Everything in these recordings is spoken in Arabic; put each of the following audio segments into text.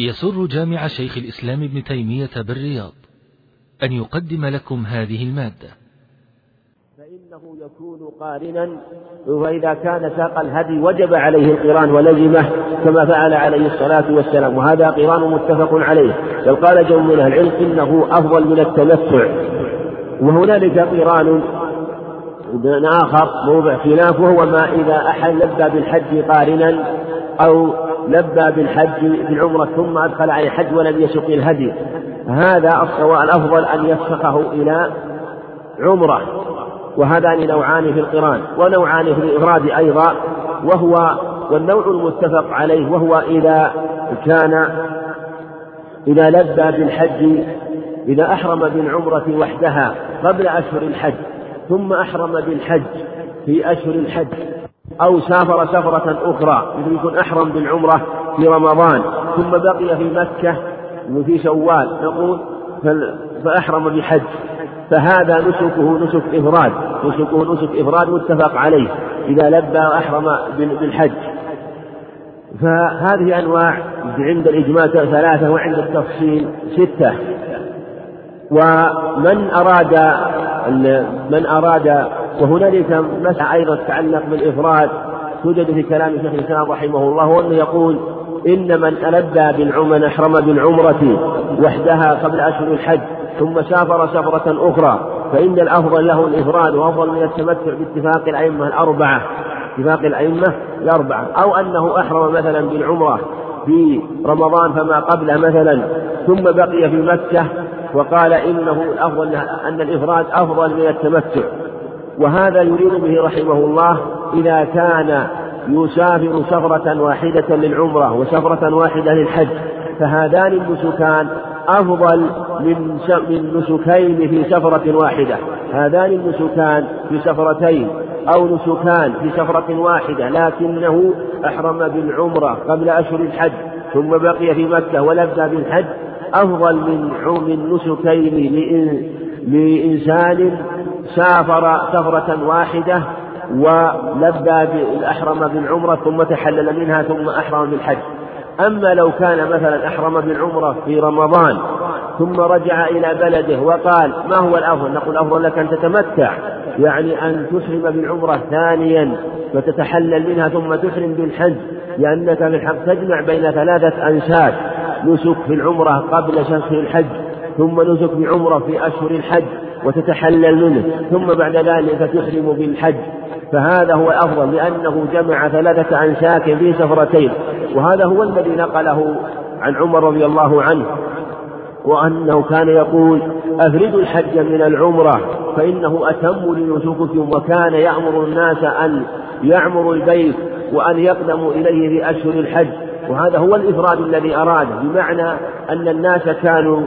يسر جامع شيخ الإسلام ابن تيمية بالرياض أن يقدم لكم هذه المادة. فإنه يكون قارنا وإذا كان ساق الهدي وجب عليه القران ولزمه كما فعل عليه الصلاة والسلام وهذا قران متفق عليه. بل قال جمع من العلم إنه أفضل من التمتع. وهنالك قران آخر موضع خلاف وهو ما إذا أحل بالحج قارنا أو لبى بالحج بالعمرة ثم أدخل عليه الحج ولم يسق الهدي. هذا الصواب الأفضل أن يفسخه إلى عمرة. وهذان نوعان في القران ونوعان في الإفراد أيضا. وهو والنوع المتفق عليه وهو إذا كان إذا لبى بالحج إذا أحرم بالعمرة وحدها قبل أشهر الحج ثم أحرم بالحج في أشهر الحج. أو سافر سفرة أخرى مثل يكون أحرم بالعمرة في رمضان ثم بقي في مكة وفي شوال نقول فأحرم بحج فهذا نسكه نسك إفراد نسكه نسك إفراد متفق عليه إذا لبى وأحرم بالحج. فهذه أنواع عند الإجمال ثلاثة وعند التفصيل ستة. ومن أراد من أراد وهنالك مسألة أيضا تتعلق بالإفراد توجد في كلام شيخ الإسلام رحمه الله وأنه يقول إن من ألبى بالعمرة أحرم بالعمرة وحدها قبل أشهر الحج ثم سافر سفرة أخرى فإن الأفضل له الإفراد وأفضل من التمتع باتفاق الأئمة الأربعة اتفاق الأئمة الأربعة. أو أنه أحرم مثلا بالعمرة في رمضان فما قبله مثلا ثم بقي في مكة وقال إنه الأفضل أن الإفراد أفضل من التمتع. وهذا يريد به رحمه الله إذا كان يسافر سفرة واحدة للعمرة وسفرة واحدة للحج. فهذان النسكان أفضل من من نسكين في سفرة واحدة. هذان النسكان في سفرتين أو نسكان في سفرة واحدة لكنه أحرم بالعمرة قبل أشهر الحج ثم بقي في مكة ولبى بالحج أفضل من من نسكين لإنسان سافر سفرة واحدة ولبى أحرم بالعمرة ثم تحلل منها ثم أحرم بالحج. أما لو كان مثلا أحرم بالعمرة في رمضان ثم رجع إلى بلده وقال ما هو الأفضل؟ نقول الأفضل لك أن تتمتع يعني أن تحرم بالعمرة ثانيا وتتحلل منها ثم تحرم بالحج لأنك في الحق تجمع بين ثلاثة أنساك نسك في العمرة قبل شهر الحج ثم نسك بعمرة في أشهر الحج وتتحلل منه ثم بعد ذلك تحرم بالحج. فهذا هو الأفضل لأنه جمع ثلاثة أنساك في سفرتين. وهذا هو الذي نقله عن عمر رضي الله عنه وأنه كان يقول أفردوا الحج من العمرة فإنه أتم لنسككم وكان يأمر الناس أن يعمروا البيت وأن يقدموا إليه في أشهر الحج. وهذا هو الإفراد الذي أراده بمعنى أن الناس كانوا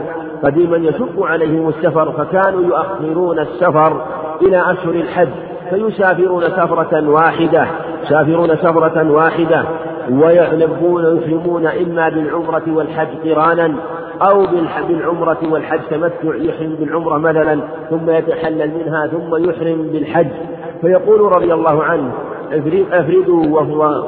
قديما يشق عليهم السفر فكانوا يؤخرون السفر إلى أشهر الحج فيسافرون سفرة واحدة يسافرون سفرة واحدة ويلبون يحرمون إما بالعمرة والحج قرانا أو بالعمرة والحج تمتع يحرم بالعمرة مثلا ثم يتحلل منها ثم يحرم بالحج. فيقول رضي الله عنه أفردوا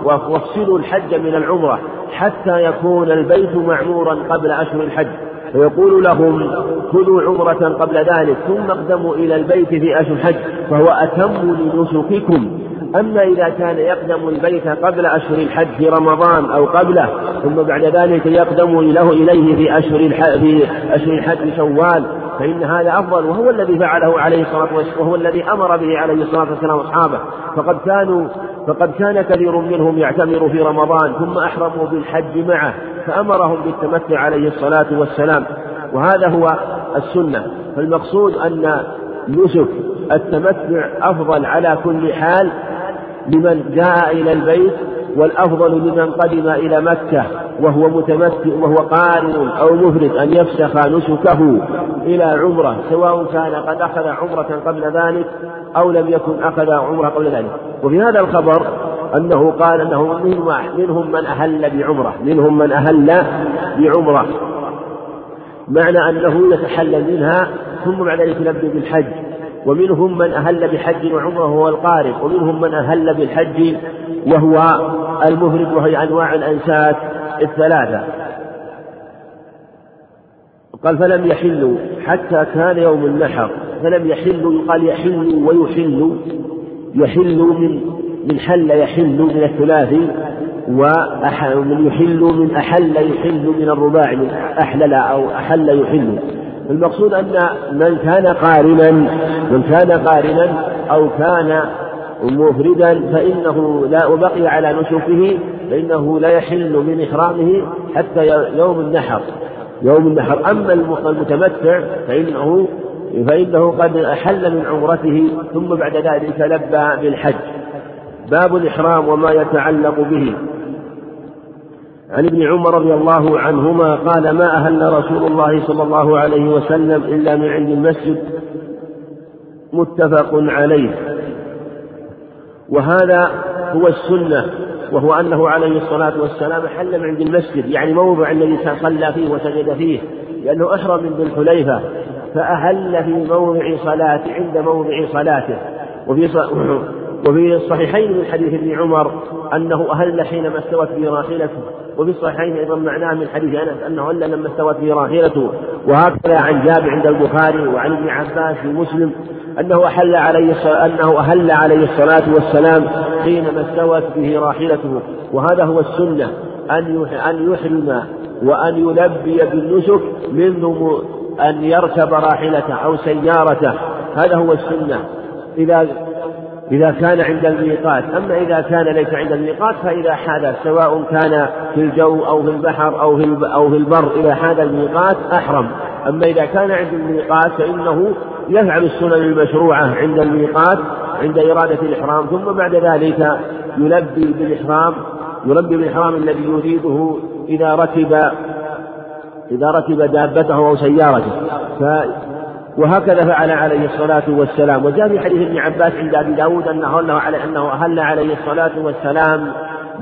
وافصلوا الحج من العمرة حتى يكون البيت معمورا قبل أشهر الحج. ويقول لهم خذوا عمرة قبل ذلك ثم اقدموا إلى البيت في أشهر الحج فهو أتم لنسككم. أما إذا كان يقدم البيت قبل أشهر الحج في رمضان أو قبله ثم بعد ذلك يقدم له إليه في أشهر الحج في أشهر الحج شوال فإن هذا أفضل وهو الذي فعله عليه الصلاة والسلام وهو الذي أمر به عليه الصلاة والسلام أصحابه فقد كانوا فقد كان كثير منهم يعتمر في رمضان ثم أحرموا بالحج معه فأمرهم بالتمتع عليه الصلاة والسلام. وهذا هو السنة. فالمقصود أن نسك التمتع أفضل على كل حال لمن جاء إلى البيت والأفضل لمن قدم إلى مكة وهو متمتع وهو قارن أو مفرد أن يفسخ نسكه إلى عمرة سواء كان قد أخذ عمرة قبل ذلك أو لم يكن أخذ عمرة قبل ذلك. وفي هذا الخبر أنه قال أنه منهم من أهل بعمرة منهم من أهل بعمرة. معنى أنه يتحلل منها ثم بعد ذلك يلبي بالحج. ومنهم من أهل بحج وعمرة وهو القارئ ومنهم من أهل بالحج وهو المفرد وهي أنواع الأنساك الثلاثة. قال فلم يحلوا حتى كان يوم النحر فلم يحلوا يقال يحل ويحل يحل من من حل يحل من الثلاثي ومن يحل من أحل يحل من الرباعي من أحلل أو أحل يحل. المقصود أن من كان قارنا من كان قارنا أو كان مفردا فإنه لا وبقي على نسكه فإنه لا يحل من إحرامه حتى يوم النحر. يوم النحر. أما المتمتع فإنه فإنه قد أحل من عمرته ثم بعد ذلك لبى بالحج. باب الإحرام وما يتعلق به. عن ابن عمر رضي الله عنهما قال ما أهل رسول الله صلى الله عليه وسلم إلا من عند المسجد متفق عليه. وهذا هو السنة وهو أنه عليه الصلاة والسلام حل من عند المسجد يعني موضع الذي صلى فيه وسجد فيه لأنه أحرم من ذي الحليفة فأهل في موضع صلاته عند موضع صلاته. وفي وفي الصحيحين من حديث ابن عمر أنه أهل حينما استوت به راحلته. وفي الصحيحين أيضا معناه من حديث أنس أنه أهل لما استوت به راحلته. وهكذا عن جابر عند البخاري وعن ابن عباس في مسلم أنه أحل عليه أنه أهل عليه الصلاة والسلام حينما استوت به راحلته. وهذا هو السنة. أن أن يحرم وأن يلبي بالنسك منذ أن يركب راحلته أو سيارته. هذا هو السنة. إذا إذا كان عند الميقات. أما إذا كان ليس عند الميقات فإذا حدث سواء كان في الجو أو في البحر أو في أو في البر إذا حاد الميقات أحرم. أما إذا كان عند الميقات فإنه يفعل السنن المشروعة عند الميقات عند إرادة الإحرام. ثم بعد ذلك يلبي بالإحرام يلبي بالإحرام الذي يريده إذا ركب إذا ركب دابته أو سيارته. وهكذا فعل عليه الصلاة والسلام. وجاء في حديث ابن عباس عند أبي داود أنه أنه أنه أهل عليه الصلاة والسلام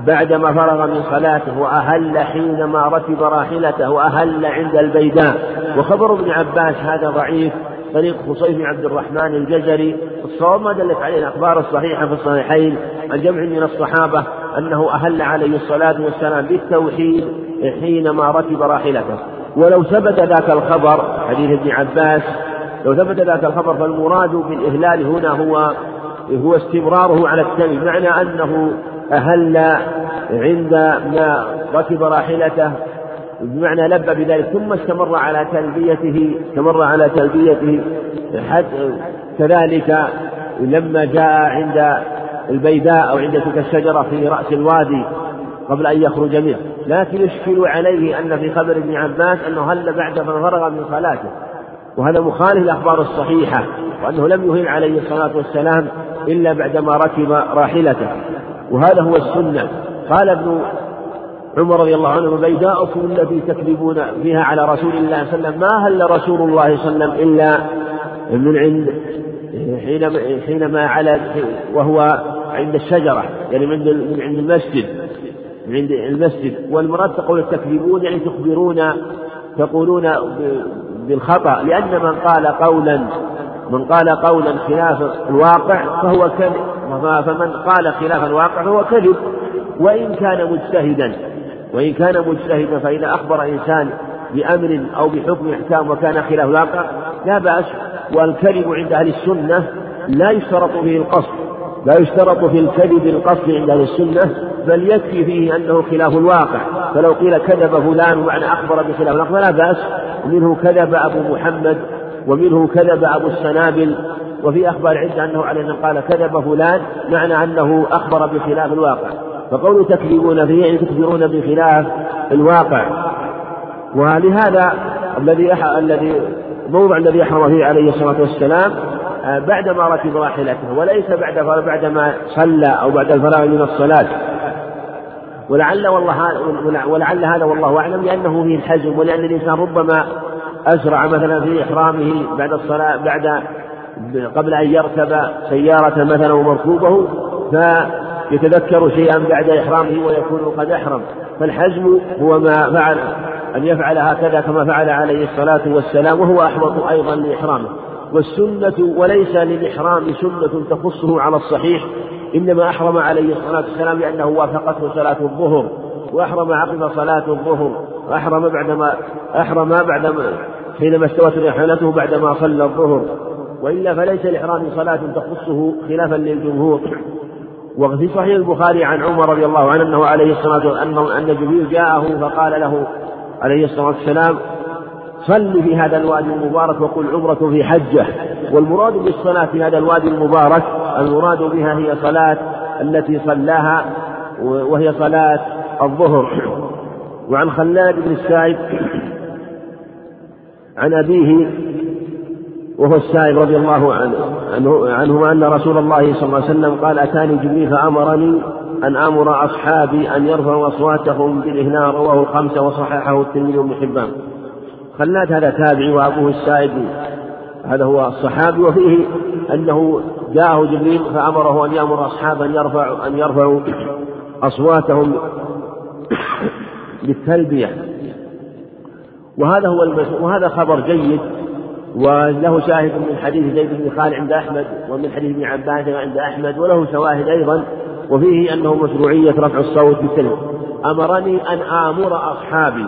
بعدما فرغ من صلاته وأهل حينما ركب راحلته وأهل عند البيداء. وخبر ابن عباس هذا ضعيف. طريق خصيف عبد الرحمن الجزري. الصواب ما دلت عليه الأخبار الصحيحة في الصحيحين عن جمع من الصحابة أنه أهل عليه الصلاة والسلام بالتوحيد حينما ركب راحلته. ولو ثبت ذاك الخبر حديث ابن عباس لو ثبت ذاك الخبر فالمراد بالإهلال هنا هو هو استمراره على التلبية بمعنى أنه أهل عندما ركب راحلته بمعنى لبى بذلك ثم استمر على تلبيته استمر على تلبيته حتى كذلك لما جاء عند البيداء أو عند تلك الشجرة في رأس الوادي قبل أن يخرج منه. لكن يشكل عليه أن في خبر ابن عباس أنه هل بعد ما فرغ من صلاته. وهذا مخالف الأخبار الصحيحة وأنه لم يهل عليه الصلاة والسلام إلا بعدما ركب راحلته. وهذا هو السنة. قال ابن عمر رضي الله عنه بيداؤكم التي تكذبون فيها على رسول الله صلى الله عليه وسلم. ما هل رسول الله صلى الله عليه وسلم إلا من عند حينما حينما على وهو عند الشجرة يعني من من عند المسجد. من عند المسجد. والمراد تقول تكذبون يعني تخبرون تقولون بالخطأ لأن من قال قولا من قال قولا خلاف الواقع فهو كذب. فمن قال خلاف الواقع فهو كذب. وإن كان مجتهدا وإن كان مجتهدا فإذا أخبر إنسان بأمر أو بحكم إحكام وكان خلاف الواقع لا بأس. والكذب عند أهل السنة لا يشترط فيه القصد. لا يشترط في الكذب القصد عند أهل السنة بل يكفي فيه أنه خلاف الواقع فلو قيل كذب فلان ومعنى أخبر بخلاف الواقع فلا بأس. منه كذب أبو محمد ومنه كذب أبو السنابل. وفي أخبار عدة أنه عليه قال كذب فلان معنى أنه أخبر بخلاف الواقع. فقول تكذبون فيه يعني تخبرون بخلاف الواقع. ولهذا الذي الذي الموضع الذي أحرم فيه عليه الصلاة والسلام بعدما ركب راحلته وليس بعد بعدما صلى أو بعد الفراغ من الصلاة. ولعل والله ولعل هذا والله أعلم لأنه فيه الحزم ولأن الإنسان ربما أسرع مثلا في إحرامه بعد الصلاة بعد قبل أن يركب سيارة مثلا ومركوبه فيتذكر شيئا بعد إحرامه ويكون قد أحرم. فالحزم هو ما فعل أن يفعل هكذا كما فعل عليه الصلاة والسلام وهو أحوط أيضا لإحرامه. والسنة وليس للإحرام سنة تخصه على الصحيح إنما أحرم عليه الصلاة والسلام لأنه وافقته صلاة الظهر وأحرم عقب صلاة الظهر وأحرم بعدما أحرم بعدما حينما استوت رحلته بعدما صلى الظهر وإلا فليس الإحرام صلاة تخصه خلافا للجمهور. وفي صحيح البخاري عن عمر رضي الله عنه أنه عليه الصلاة والسلام أن جبريل جاءه فقال له عليه الصلاة والسلام صل في هذا الوادي المبارك وقل عمرة في حجة. والمراد بالصلاة في هذا الوادي المبارك المراد بها هي صلاة التي صلاها وهي صلاة الظهر. وعن خلاد بن السائب عن أبيه وهو السائب رضي الله عنه عنه أن رسول الله صلى الله عليه وسلم قال أتاني جبريل فأمرني أن آمر أصحابي أن يرفعوا أصواتهم بالإهناء رواه الخمسة وصححه الترمذي بن حبان. خلاد هذا تابعي وأبوه السائب هذا هو الصحابي وفيه أنه جاءه جبريل فأمره أن يأمر أصحابه أن يرفعوا أن يرفعوا أصواتهم بالتلبية. وهذا هو وهذا خبر جيد وله شاهد من حديث زيد بن خالد عند أحمد ومن حديث ابن عباس عند أحمد وله شواهد أيضا. وفيه أنه مشروعية رفع الصوت بالتلبية. أمرني أن آمر أصحابي.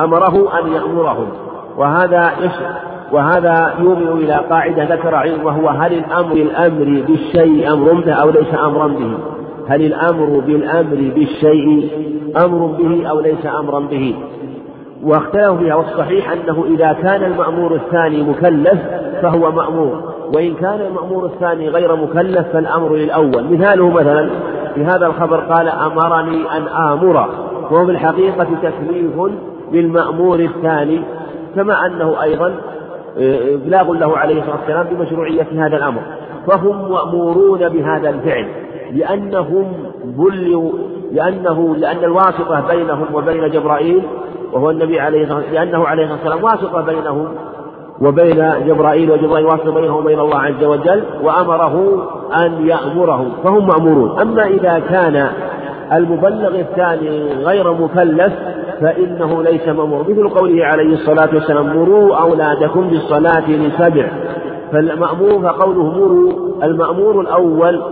أمره أن يأمرهم. وهذا وهذا يومئ إلى قاعدة ذكر وهو هل الأمر بالأمر بالشيء أمر به أو ليس أمرا به؟ هل الأمر بالأمر بالشيء أمر به أو ليس أمرا به؟ واختلفوا فيها والصحيح أنه إذا كان المأمور الثاني مكلف فهو مأمور وإن كان المأمور الثاني غير مكلف فالأمر للأول. مثاله مثلا في هذا الخبر قال أمرني أن آمر وهو في الحقيقة تكليف للمأمور الثاني كما أنه أيضا آه، إبلاغ له عليه الصلاة والسلام بمشروعية هذا الأمر. فهم مأمورون بهذا الفعل لأنهم بلوا لأنه لأن الواسطة بينهم وبين جبرائيل وهو النبي عليه الصلاة والسلام لأنه عليه الصلاة والسلام واسطة بينهم وبين جبرائيل وجبرائيل واسطة بينه وبين الله عز وجل وأمره أن يأمره فهم مأمورون. أما إذا كان المبلغ الثاني غير مكلف فإنه ليس مأمور. مثل قوله عليه الصلاة والسلام مروا أولادكم بالصلاة لسبع فالمأمور فقوله مروا المأمور الأول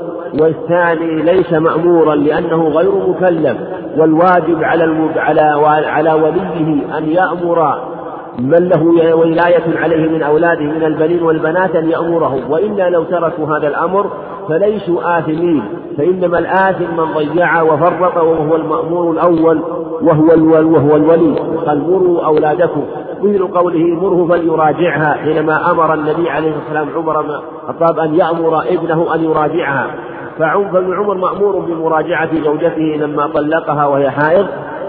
والثاني ليس مأمورا لأنه غير مكلف والواجب على على على وليه أن يأمر من له ولاية عليه من أولاده من البنين والبنات أن يأمره. وإلا لو تركوا هذا الأمر فليسوا آثمين. فإنما الآثم من ضيع وفرط وهو المأمور الأول وهو وهو الولي. قال مروا أولادكم. مثل قوله مره فليراجعها حينما أمر النبي عليه الصلاة والسلام عمر بن الخطاب أن يأمر ابنه أن يراجعها. فابن عمر مأمور بمراجعة زوجته لما طلقها وهي حائض.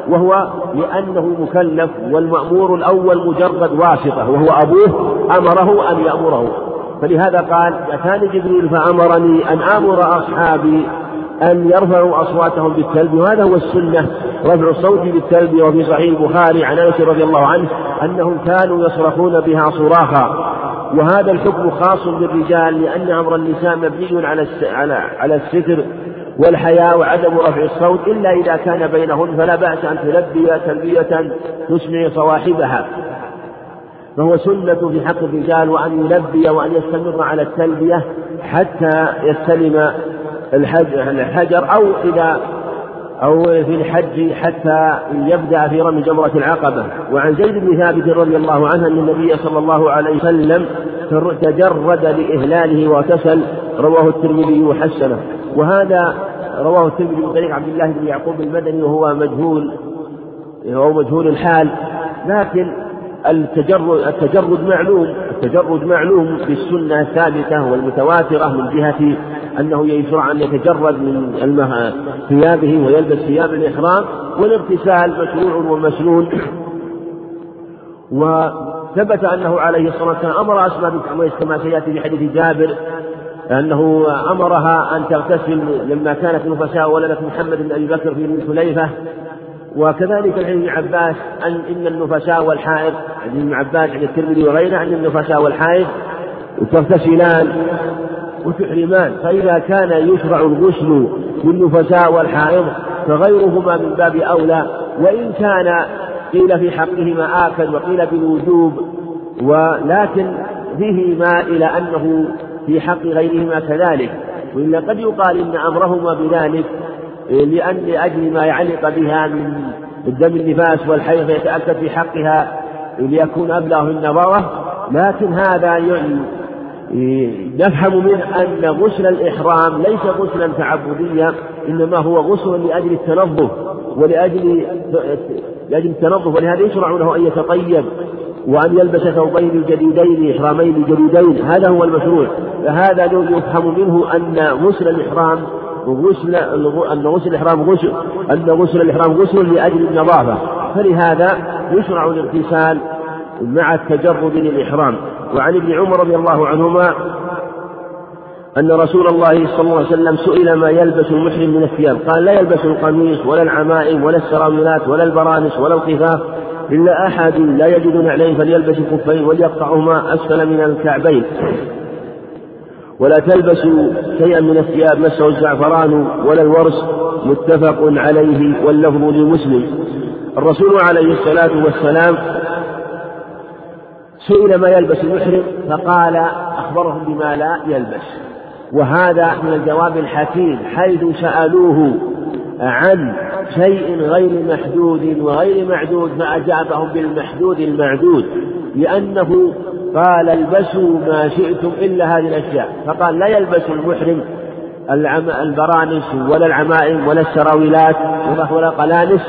وهو لأنه مكلف والمأمور الأول مجرد واسطة وهو أبوه أمره أن يأمره. فلهذا قال أتاني جبريل فأمرني أن آمر أصحابي أن يرفعوا أصواتهم بالتلبية. وهذا هو السنة رفع الصوت بالتلبية. وفي صحيح البخاري عن أنس رضي الله عنه أنهم كانوا يصرخون بها صراخا. وهذا الحكم خاص بالرجال لأن أمر النساء مبني على على على الستر. والحياء وعدم رفع الصوت إلا إذا كان بينهن فلا بأس أن تلبي تلبية تسمع صواحبها. فهو سنة في حق الرجال وأن يلبي وأن يستمر على التلبية حتى يستلم الحجر أو إذا أو في الحج حتى يبدأ في رمي جمرة العقبة. وعن زيد بن ثابت رضي الله عنه أن النبي صلى الله عليه وسلم تجرد لإهلاله واغتسل رواه الترمذي وحسنه وهذا رواه الترمذي من طريق عبد الله بن يعقوب المدني وهو مجهول وهو مجهول الحال. لكن التجرد التجرد معلوم التجرد معلوم في السنة الثابتة والمتواترة من جهة أنه يشرع أن يتجرد من ثيابه ويلبس ثياب الإحرام والاغتسال مشروع ومسنون. وثبت أنه عليه الصلاة والسلام أمر أسماء بنت عميس كما سيأتي في حديث جابر أنه أمرها أن تغتسل لما كانت نفساء ولدت محمد بن أبي بكر في حليفة. وكذلك عن ابن عباس أن إن النفساء والحائض عن ابن عباس عند الترمذي وغيره أن النفساء والحائض تغتسلان وتحرمان. فإذا كان يشرع الغسل للنفساء والحائض فغيرهما من باب أولى. وإن كان قيل في حقهما آكد وقيل بالوجوب ولكن فيه ما إلى أنه في حق غيرهما كذلك. وإلا قد يقال إن أمرهما بذلك لأن لأجل ما يعلق بها من الدم النفاس والحيض فيتأكد في حقها ليكون أبلغ النظرة. لكن هذا نفهم منه أن غسل الإحرام ليس غسلا تعبديا إنما هو غسل لأجل التنظف ولأجل لأجل التنظف ولهذا يشرع له أن يتطيب وأن يلبس ثوبين جديدين إحرامين جديدين هذا هو المشروع. فهذا يفهم منه أن غسل الإحرام غسل أن غسل الإحرام غسل أن غسل الإحرام غسل لأجل النظافة. فلهذا يشرع الاغتسال مع التجرد للإحرام. وعن ابن عمر رضي الله عنهما أن رسول الله صلى الله عليه وسلم سئل ما يلبس المحرم من الثياب. قال لا يلبس القميص ولا العمائم ولا السراويلات ولا البرانس ولا الخفاف إلا أحد لا يجد نعلين فليلبس الخفين وليقطعهما أسفل من الكعبين. ولا تلبسوا شيئا من الثياب مسه الزعفران ولا الورس متفق عليه واللفظ لمسلم. الرسول عليه الصلاة والسلام سئل ما يلبس المحرم فقال أخبرهم بما لا يلبس. وهذا من الجواب الحكيم حيث سألوه عن شيء غير محدود وغير معدود فأجابهم بالمحدود المعدود لأنه قال البسوا ما شئتم إلا هذه الأشياء. فقال لا يلبس المحرم البرانس ولا العمائم ولا السراويلات ولا قلانس.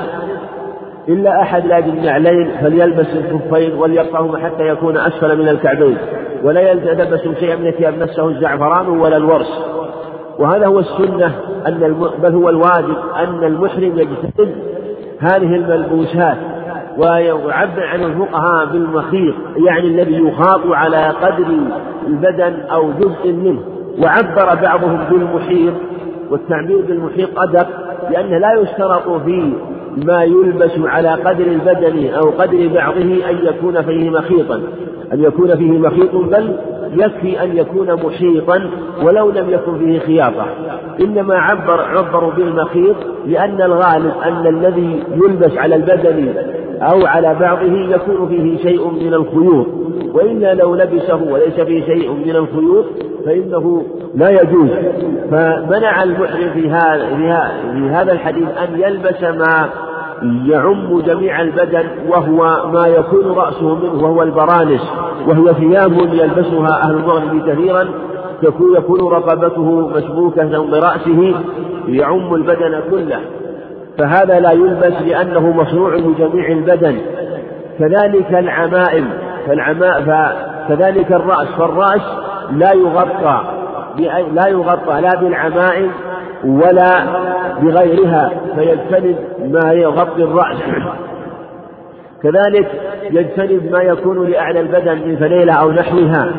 إلا أحد لا يجد نعلين فليلبس الكفين وليقطعهما حتى يكون أسفل من الكعبين ولا يلتبس شيئا من الثياب مسه الزعفران ولا الورس. وهذا هو السنة أن بل هو الواجب أن المحرم يجتهد هذه الملبوسات ويعبر عن الفقهاء بالمخيط يعني الذي يخاط على قدر البدن أو جزء منه وعبر بعضهم بالمحيط والتعبير بالمحيط أدق لأنه لا يشترط في ما يلبس على قدر البدن أو قدر بعضه أن يكون فيه مخيطا. أن يكون فيه مخيط بل يكفي أن يكون محيطا ولو لم يكن فيه خياطة. إنما عبر عبروا بالمخيط لأن الغالب أن الذي يلبس على البدن أو على بعضه يكون فيه شيء من الخيوط. وإلا لو لبسه وليس فيه شيء من الخيوط فإنه لا يجوز. فمنع المحرم في هذا الحديث أن يلبس ما يعم جميع البدن وهو ما يكون رأسه منه وهو البرانس وهي ثياب يلبسها أهل المغرب كثيرا تكون يكون رقبته مشبوكة برأسه يعم البدن كله. فهذا لا يلبس لأنه مصنوع لجميع البدن. كذلك العمائم فالعماء فكذلك الرأس فالرأس لا يغطى لا يغطى لا بالعمائم ولا بغيرها فيجتنب ما يغطي الرأس. كذلك يجتنب ما يكون لأعلى البدن من فليلة أو نحوها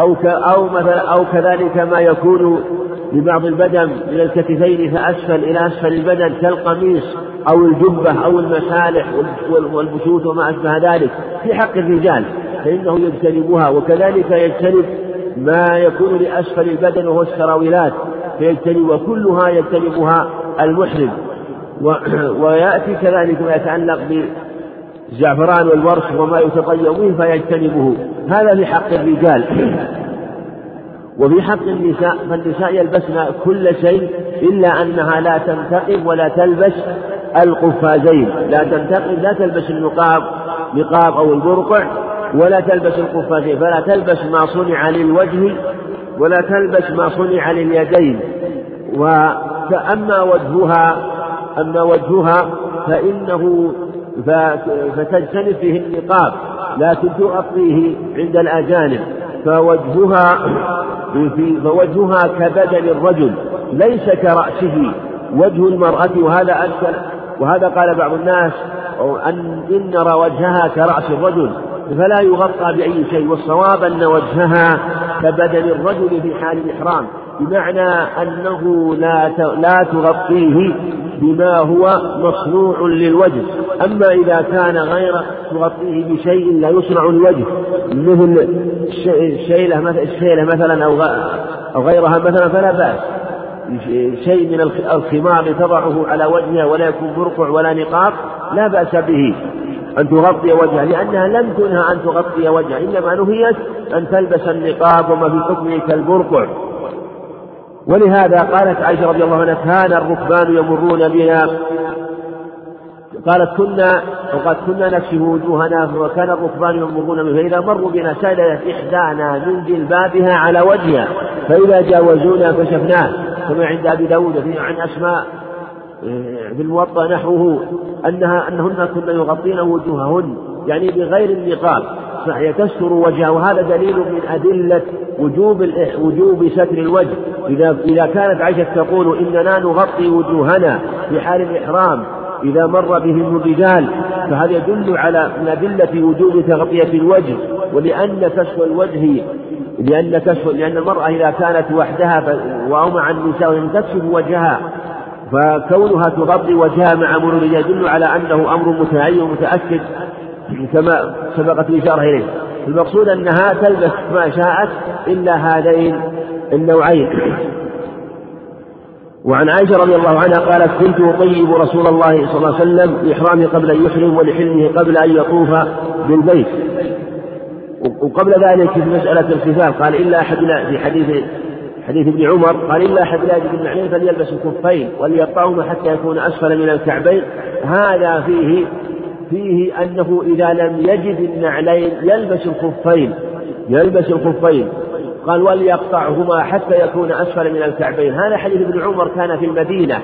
أو أو مثلا أو كذلك ما يكون لبعض البدن من الكتفين فأسفل إلى أسفل البدن كالقميص أو الجبة أو المسالح والبشوت وما أشبه ذلك في حق الرجال فإنه يجتنبها. وكذلك يجتنب ما يكون لأسفل البدن وهو السراويلات. فيجتنب وكلها يجتنبها المحرم. ويأتي كذلك ما يتعلق بالزعفران والورش وما يتطيب به فيجتنبه. هذا في حق الرجال. وفي حق النساء فالنساء يلبسن كل شيء إلا أنها لا تنتقب ولا تلبس القفازين. لا تنتقب لا تلبس النقاب نقاب أو البرقع ولا تلبس القفازين. فلا تلبس ما صنع للوجه ولا تلبس ما صنع لليدين. فأما وجهها أما وجهها فإنه فتجتنب فيه النقاب لكن تغطيه عند الأجانب. فوجهها في فوجهها كبدن الرجل ليس كرأسه. وجه المرأة وهذا أكثر وهذا قال بعض الناس أن إن وجهها كرأس الرجل. فلا يغطى بأي شيء والصواب أن وجهها كبدن الرجل في حال الإحرام بمعنى أنه لا لا تغطيه بما هو مصنوع للوجه. أما إذا كان غير تغطيه بشيء لا يصنع الوجه مثل الشيلة مثلا الشيلة مثلا أو غيرها مثلا فلا بأس. شيء من الخمار تضعه على وجهها ولا يكون برقع ولا نقاب لا بأس به. أن تغطي وجهها لأنها لم تنهى أن تغطي وجهها إنما نهيت أن تلبس النقاب وما في حكمه كالبرقع. ولهذا قالت عائشة رضي الله عنها كان الركبان يمرون بنا. قالت كنا وقد كنا نكشف وجوهنا. وكان الركبان يمرون من فإذا مروا بنا سالت إحدانا من جلبابها على وجهها فإذا جاوزونا كشفناه كما عند أبي داود عن أسماء. في الموطأ نحوه أنها أنهن كن يغطين وجوههن يعني بغير النقاب. فهي تستر وجهها وهذا دليل من أدلة وجوب وجوب ستر الوجه. إذا إذا كانت عائشة تقول إننا نغطي وجوهنا في حال الإحرام إذا مر بهم الرجال فهذا يدل على من أدلة وجوب تغطية الوجه. ولأن كشف الوجه لأن كشف لأن المرأة إذا كانت وحدها أو مع النساء تكشف وجهها فكونها تغطي وجهها مع مرور يدل على أنه أمر متعين ومتأكد كما سبقت الإشارة إليه. المقصود أنها تلبس ما شاءت إلا هذين النوعين. وعن عائشة رضي الله عنها قالت كنت أطيب رسول الله صلى الله عليه وسلم لإحرامه قبل أن يحرم ولحلمه قبل أن يطوف بالبيت. وقبل ذلك في مسألة الخفاف قال إلا أحدنا في حديث حديث ابن عمر قال إلا أحد لا يجد النعلين فليلبس الكفين وليقطعهما حتى يكون أسفل من الكعبين. هذا فيه فيه أنه إذا لم يجد النعلين يلبس الخفين يلبس الخفين قال وليقطعهما حتى يكون أسفل من الكعبين. هذا حديث ابن عمر كان في المدينة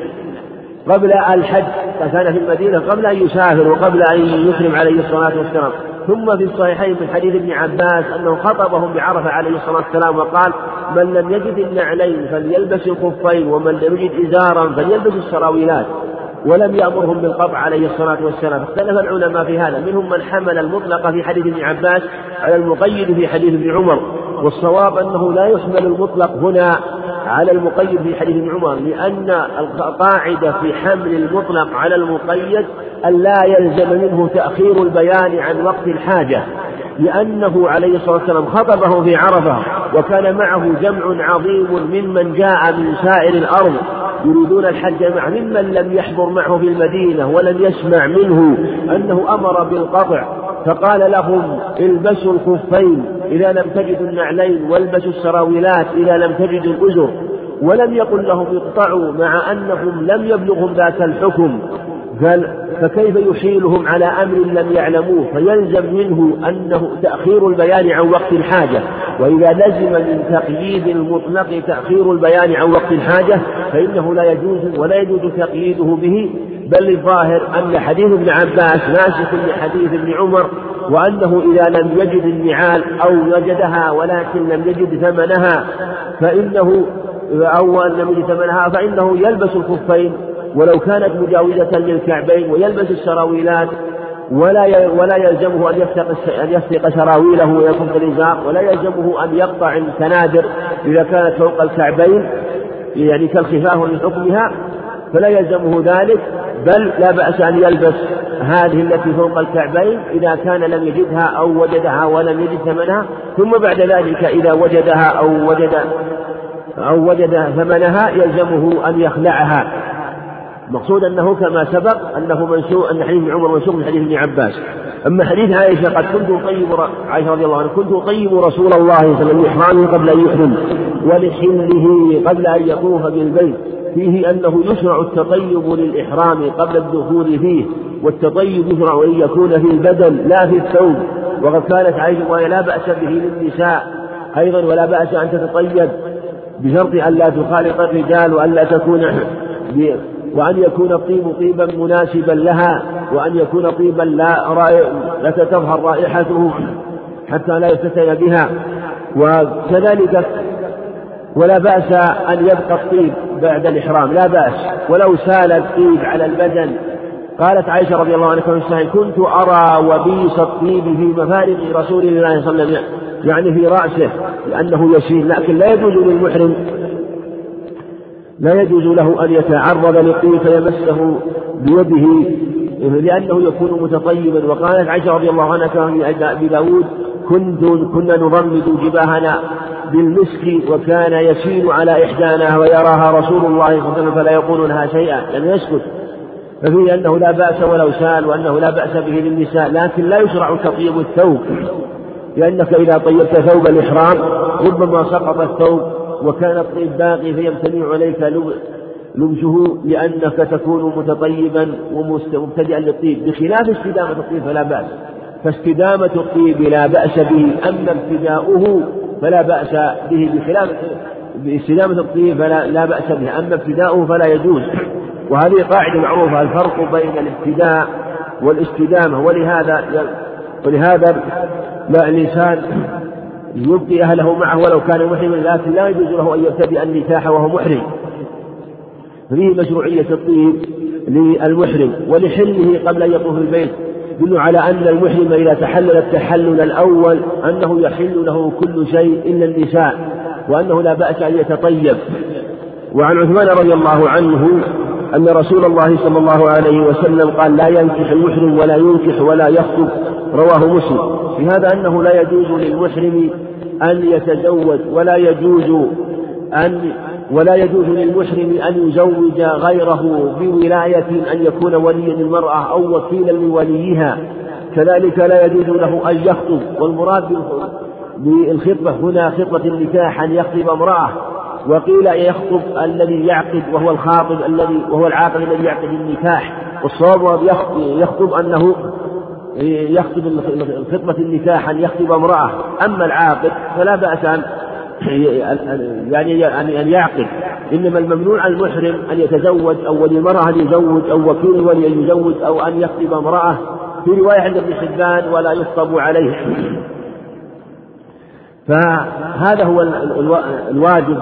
قبل الحج كان في المدينة قبل أن يسافر وقبل أن يكرم عليه الصلاة والسلام. ثم في الصحيحين من حديث ابن عباس أنه خطبهم بعرفة عليه الصلاة والسلام وقال من لم يجد النعلين فليلبس الخفين ومن لم يجد إزارا فليلبس السراويلات ولم يأمرهم بالقطع عليه الصلاة والسلام اختلف العلماء في هذا منهم من حمل المطلق في حديث ابن عباس على المقيد في حديث ابن عمر والصواب أنه لا يحمل المطلق هنا على المقيد في حديث ابن عمر لأن القاعدة في حمل المطلق على المقيد أن لا يلزم منه تأخير البيان عن وقت الحاجة لأنه عليه الصلاة والسلام خطبه في عرفة وكان معه جمع عظيم ممن جاء من سائر الأرض يريدون الحج معه ممن لم يحضر معه في المدينة ولم يسمع منه أنه أمر بالقطع. فقال لهم البسوا الخفين إذا لم تجدوا النعلين والبسوا السراويلات إذا لم تجدوا الأزر ولم يقل لهم اقطعوا مع أنهم لم يبلغهم ذاك الحكم. فكيف يحيلهم على أمر لم يعلموه؟ فيلزم منه أنه تأخير البيان عن وقت الحاجة. وإذا لزم من تقييد المطلق تأخير البيان عن وقت الحاجة فإنه لا يجوز ولا يجوز تقييده به. بل الظاهر أن حديث ابن عباس ناسخ لحديث ابن عمر وأنه إذا لم يجد النعال أو وجدها ولكن لم يجد ثمنها فإنه أو لم يجد ثمنها فإنه يلبس الخفين ولو كانت مجاوزة للكعبين ويلبس السراويلات ولا ولا يلزمه أن يفتق أن يفتق سراويله ويكف الإزار ولا يلزمه أن يقطع الكنادر إذا كانت فوق الكعبين يعني كالخفاف من حكمها فلا يلزمه ذلك. بل لا بأس أن يلبس هذه التي فوق الكعبين إذا كان لم يجدها أو وجدها ولم يجد ثمنها ثم بعد ذلك إذا وجدها أو وجد أو وجد ثمنها يلزمه أن يخلعها. المقصود أنه كما سبق أنه منسوخ أن حديث عمر منسوخ من حديث ابن عباس. أما حديث عائشة قد كنت أطيب عائشة رضي الله عنها كنت أطيب رسول الله صلى الله عليه وسلم إحرامه قبل أن يحرم ولحله قبل أن يطوف بالبيت فيه أنه يشرع التطيب للإحرام قبل الدخول فيه والتطيب يشرع أن يكون في البدن لا في الثوب. وقد كانت عائشة وهي لا بأس به للنساء أيضا ولا بأس أن تتطيب بشرط أن لا تخالط الرجال وأن لا تكون وأن يكون الطيب طيبا مناسبا لها. وأن يكون طيبا لا لا تظهر رائحته حتى لا يفتتن بها. وكذلك ولا بأس أن يبقى الطيب بعد الإحرام. لا بأس. ولو سال الطيب على البدن. قالت عائشة رضي الله عنها كنت أرى وبيس الطيب في مفارق رسول الله صلى الله عليه وسلم. يعني في رأسه لأنه يسير لكن لا يجوز للمحرم لا يجوز له أن يتعرض للطيب فيمسه بيده. لأنه يكون متطيبا. وقالت عائشة رضي الله عنها كما في أبي داود كنت كنا نضمد جباهنا بالمسك وكان يسيل على إحدانا ويراها رسول الله صلى الله عليه وسلم فلا يقول لها شيئا. لم يسكت. ففيه أنه لا بأس ولو سال وأنه لا بأس به للنساء لكن لا يشرع تطيب الثوب. لأنك إذا طيبت ثوب الإحرام ربما سقط الثوب وكان الطيب باقي فيمتنع عليك لبسه لأنك تكون متطيبا ومبتدئا للطيب. بخلاف استدامة الطيب فلا بأس. فاستدامة الطيب لا بأس به. أما ابتداؤه فلا بأس به. بخلاف باستدامة الطيب فلا لا بأس به. أما ابتداؤه فلا يجوز. وهذه قاعدة معروفة. الفرق بين الابتداء والاستدامة. ولهذا ولهذا لا الإنسان يبقي أهله معه ولو كان محرما. لكن لا يجوز له أن يبتدئ النكاح وهو محرم. فيه مشروعية الطيب للمحرم ولحله قبل أن يطوف البيت يدل على أن المحرم إذا تحلل التحلل الأول أنه يحل له كل شيء إلا النساء وأنه لا بأس أن يتطيب. وعن عثمان رضي الله عنه أن رسول الله صلى الله عليه وسلم قال لا ينكح المحرم ولا ينكح ولا يخطب. رواه مسلم. في هذا أنه لا يجوز للمحرم أن يتزوج ولا يجوز أن ولا يجوز للمحرم أن يزوج غيره بولاية أن يكون وليا للمرأة أو وكيلا لوليها. كذلك لا يجوز له أن يخطب. والمراد بالخطبة هنا خطبة النكاح أن يخطب امرأة. وقيل يخطب الذي يعقد وهو الخاطب الذي وهو العاقل الذي يعقد النكاح. والصواب يخطب أنه يخطب خطبة النكاح أن يخطب امرأة. أما العاقد فلا بأس أن يعني أن يعقد. إنما الممنوع المحرم أن يتزوج أو ولي المرأة أن يزوج أو وكيل ولي أن يزوج أو أن يخطب امرأة. في رواية عند ابن حبان ولا يخطب عليه. فهذا هو الواجب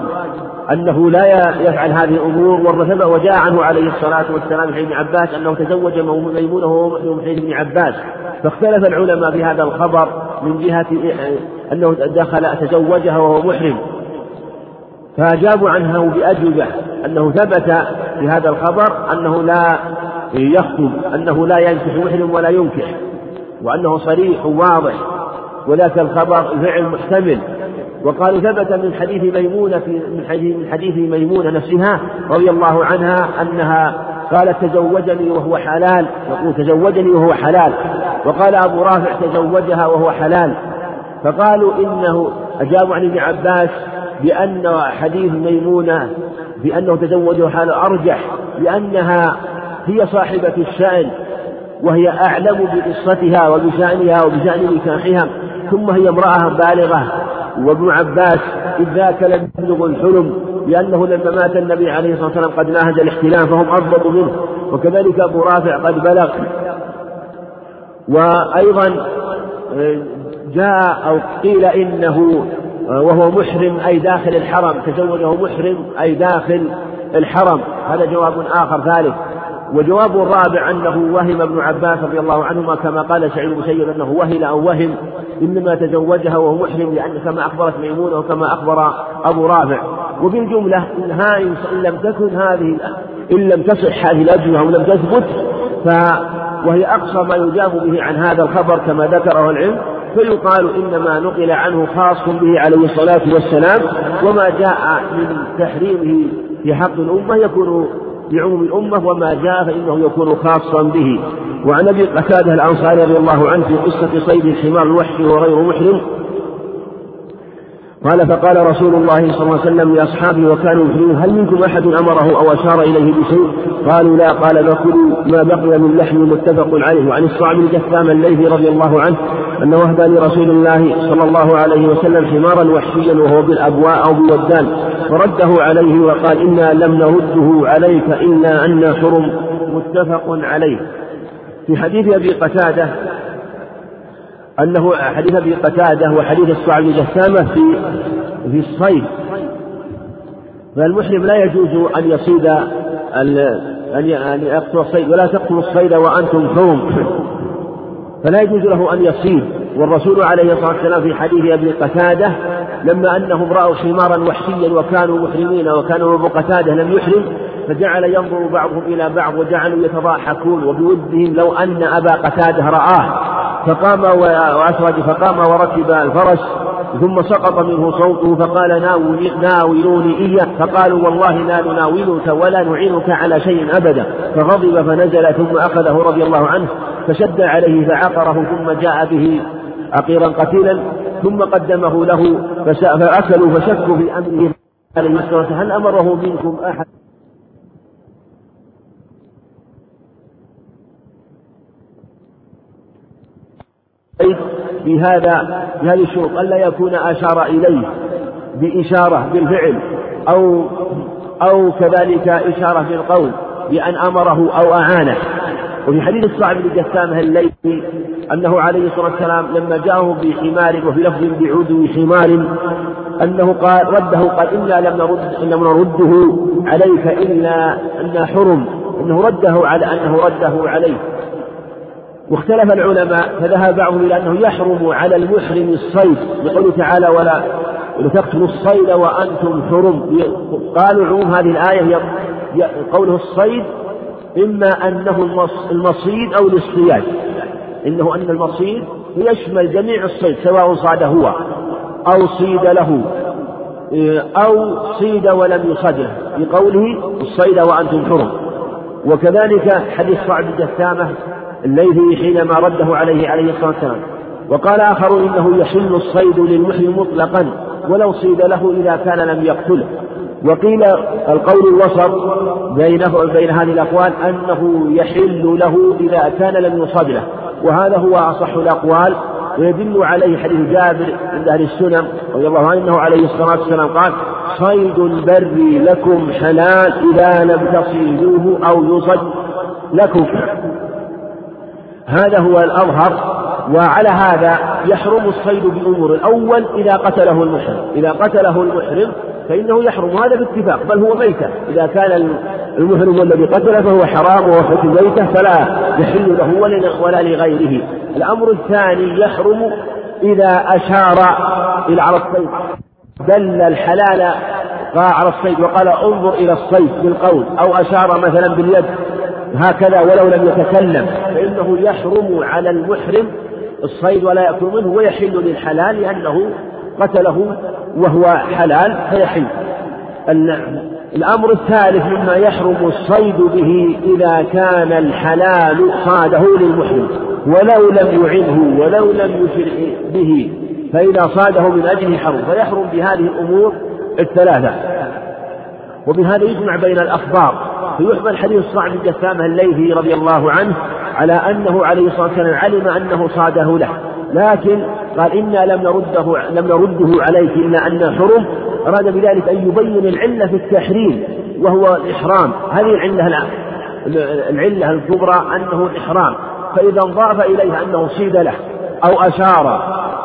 أنه لا يفعل هذه الأمور. والرتبة وجاء عنه عليه الصلاة والسلام في ابن عباس أنه تزوج ميمونة وهو من ابن عباس. فاختلف العلماء في هذا الخبر من جهة أنه دخل تزوجها وهو محرم. فأجابوا عنه بأجوبة أنه ثبت في هذا الخبر أنه لا يخطب أنه لا ينكح محرم ولا ينكح وأنه صريح واضح وذاك الخبر فعل محتمل. وقالوا ثبت من حديث ميمونة في من حديث من حديث ميمونة نفسها رضي الله عنها أنها قالت تزوجني وهو حلال يقول تزوجني وهو حلال. وقال أبو رافع تزوجها وهو حلال. فقالوا إنه أجابوا عن ابن عباس بأن حديث ميمونة بأنه تزوجها حال أرجح لأنها هي صاحبة الشأن وهي أعلم بقصتها وبشأنها وبشأن نكاحها ثم هي امرأة بالغة. وابن عباس إذ ذاك لم يبلغ الحلم لأنه لما مات النبي عليه الصلاة والسلام قد ناهج الاحتلام فهم أضبط منه وكذلك أبو رافع قد بلغ. وأيضا جاء أو قيل إنه آه، وهو محرم أي داخل الحرم تزوجه محرم أي داخل الحرم. هذا جواب آخر ثالث. وجواب الرابع أنه وهم ابن عباس رضي الله عنهما كما قال سعيد المسيب أنه وهل أو وهم إنما تزوجها وهو محرم لأن كما أخبرت ميمونة وكما أخبر أبو رافع. وبالجملة إنها إن لم تكن هذه إن لم تصح هذه الأجوبة ولم تثبت ف وهي أقصى ما يجاب به عن هذا الخبر كما ذكره العلم فيقال إنما نقل عنه خاص به عليه الصلاة والسلام وما جاء من تحريمه في حق الأمة يكون لعموم الأمة وما جاء فإنه يكون خاصا به. وعن أبي قتادة الأنصاري رضي الله عنه في قصة صيد الحمار الوحشي وغير محرم قال فقال رسول الله صلى الله عليه وسلم لأصحابه وكانوا يحرمون هل منكم أحد أمره أو أشار إليه بشيء؟ قالوا لا. قال فكلوا ما بقي من لحم متفق عليه وعن الصعب بن جثام الليثي رضي الله عنه أنه أهدى لرسول الله صلى الله عليه وسلم حمارا وحشيا وهو بالأبواء أو بودان فرده عليه وقال إنا لم نرده عليك إلا أن حرم متفق عليه. في حديث أبي قتادة أنه حديث أبي قتادة وحديث الصعب بن جثامة في في الصيد. فالمحرم لا يجوز أن يصيد أن يقتل الصيد ولا تقتلوا الصيد وأنتم حرم فلا يجوز له أن يصيد. والرسول عليه الصلاة والسلام في حديث أبي قتادة لما أنهم رأوا حمارا وحشيا وكانوا محرمين وكانوا أبو قتادة لم يحرم فجعل ينظر بعضهم إلى بعض وجعلوا يتضاحكون وبودهم لو أن أبا قتادة رآه فقام وأسرج فقام وركب الفرس ثم سقط منه صوته فقال ناولوني إياه فقالوا والله لا نناولك ولا نعينك على شيء أبدا فغضب فنزل ثم أخذه رضي الله عنه فشد عليه فعقره ثم جاء به عقيرا قتيلا ثم قدمه له فأكلوا فشكوا في أمره. قال الصلاة هل أمره منكم أحد؟ بهذا بهذه الشروط ألا يكون أشار إليه بإشارة بالفعل أو أو كذلك إشارة بالقول بأن أمره أو أعانه. وفي حديث الصعب بن جسامة الليثي أنه عليه الصلاة والسلام لما جاءه بحمار وفي لفظ بعدو حمار أنه قال رده قال إنا لم نرد لم نرده عليك إلا أن حرم أنه رده على أنه رده عليه واختلف العلماء فذهب بعضهم إلى أنه يحرم على المحرم الصيد لقوله تعالى ولا لتقتلوا الصيد وأنتم حرم قالوا عموم هذه الآية قوله الصيد إما أنه المصيد أو الاصطياد إنه أن المصيد يشمل جميع الصيد سواء صاد هو أو صيد له. أو صيد ولم يصده بقوله الصيد وأنتم حرم. وكذلك حديث صعب الجثامة الليثي حينما رده عليه عليه الصلاة والسلام. وقال آخر إنه يحل الصيد للمحرم مطلقا ولو صيد له إذا كان لم يقتله. وقيل القول الوسط بينه بين هذه الأقوال أنه يحل له إذا كان لم يصاد له. وهذا هو أصح الأقوال. ويدل عليه حديث جابر عند أهل السنن رضي الله عنه عليه الصلاة والسلام قال صيد البر لكم حلال إذا لم تصيدوه أو يصد لكم. هذا هو الأظهر. وعلى هذا يحرم الصيد بأمور. الأول إذا قتله المحرم. إذا قتله المحرم فإنه يحرم هذا باتفاق بل هو ميتة. إذا كان المحرم الذي قتل فهو حرام وهو حكم ميتة فلا يحل له ولا لغيره. الأمر الثاني يحرم إذا أشار إلى على الصيد. دل الحلال على الصيد وقال انظر إلى الصيد بالقول أو أشار مثلا باليد هكذا ولو لم يتكلم. فإنه يحرم على المحرم الصيد ولا يأكل منه ويحل للحلال لأنه قتله وهو حلال فيحل الأمر الثالث مما يحرم الصيد به إذا كان الحلال صاده للمحرم ولو لم يعنه ولو لم يشر به فإذا صاده من أجله حرم فيحرم بهذه الأمور الثلاثة. وبهذا يجمع بين الأخبار فيحمل حديث صعب بن جثامة الليثي رضي الله عنه على أنه عليه الصلاة والسلام علم أنه صاده له. لكن قال إنا لم نرده لم نرده عليك إلا أن حرم. أراد بذلك أن يبين العلة في التحريم وهو الإحرام. هذه العلة العلة الكبرى أنه الإحرام. فإذا انضاف إليه أنه صيد له أو أشار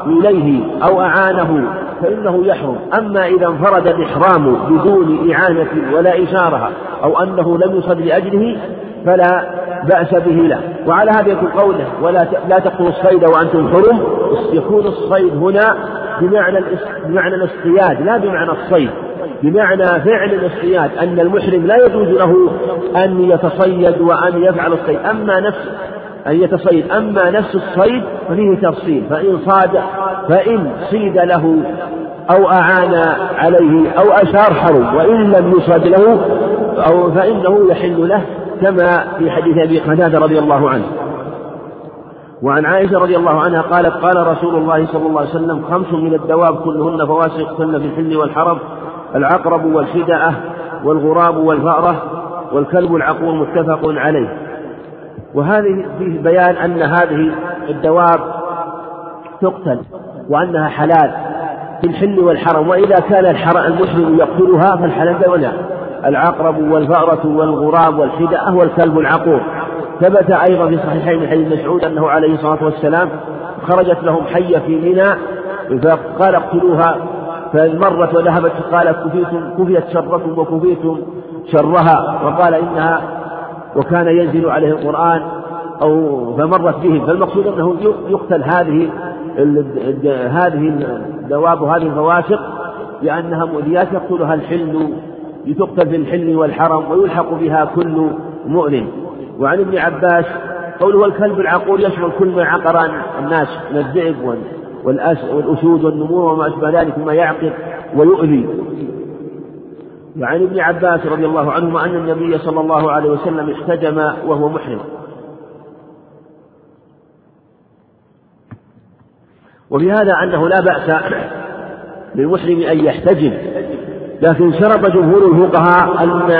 إليه أو أعانه فإنه يحرم. أما إذا انفرد الإحرام بدون إعانة ولا إشارة أو أنه لم يصد لأجله فلا بأس به له. وعلى هذا يكون قوله ولا لا تقتلوا الصيد وأنتم حرم. يكون الصيد هنا بمعنى بمعنى الاصطياد لا بمعنى الصيد. بمعنى فعل الاصطياد أن المحرم لا يجوز له أن يتصيد وأن يفعل الصيد. أما نفس أن يتصيد. أما نفس الصيد ففيه تفصيل فإن صاد فإن صيد له أو أعان عليه أو أشار حرم وإن لم يصد له أو فإنه يحل له كما في حديث أبي قتادة رضي الله عنه. وعن عائشة رضي الله عنها قالت قال رسول الله صلى الله عليه وسلم خمس من الدواب كلهن فواسق كن في الحل والحرم العقرب والشدأة والغراب والفأرة والكلب العقور متفق عليه. وهذه فيه بيان أن هذه الدواب تقتل وأنها حلال في الحل والحرم وإذا كان المحرم يقتلها فالحلال دولة العقرب والفأرة والغراب والحدأة والكلب العقور. ثبت أيضا في صحيحين من حديث مسعود أنه عليه الصلاة والسلام خرجت لهم حية في منى فقال اقتلوها فمرت وذهبت قالت كفيتم كفيت شركم وكفيتم شرها وقال إنها وكان ينزل عليه القرآن أو فمرت بهم. فالمقصود أنه يقتل هذه هذه الدواب وهذه الفواسق لأنها مؤذيات يقتلها الحل لتقتل في الحل والحرم ويلحق بها كل مؤذن وعن ابن عباس قوله الكلب العقول يشمل كل ما عقر الناس من الذئب والأسود والنمور وما أشبه ذلك مما يعقر ويؤذي. وعن ابن عباس رضي الله عنهما أن النبي صلى الله عليه وسلم احتجم وهو محرم. وفي هذا أنه لا بأس للمحرم أن يحتجم. لكن شرط جمهور الفقهاء أن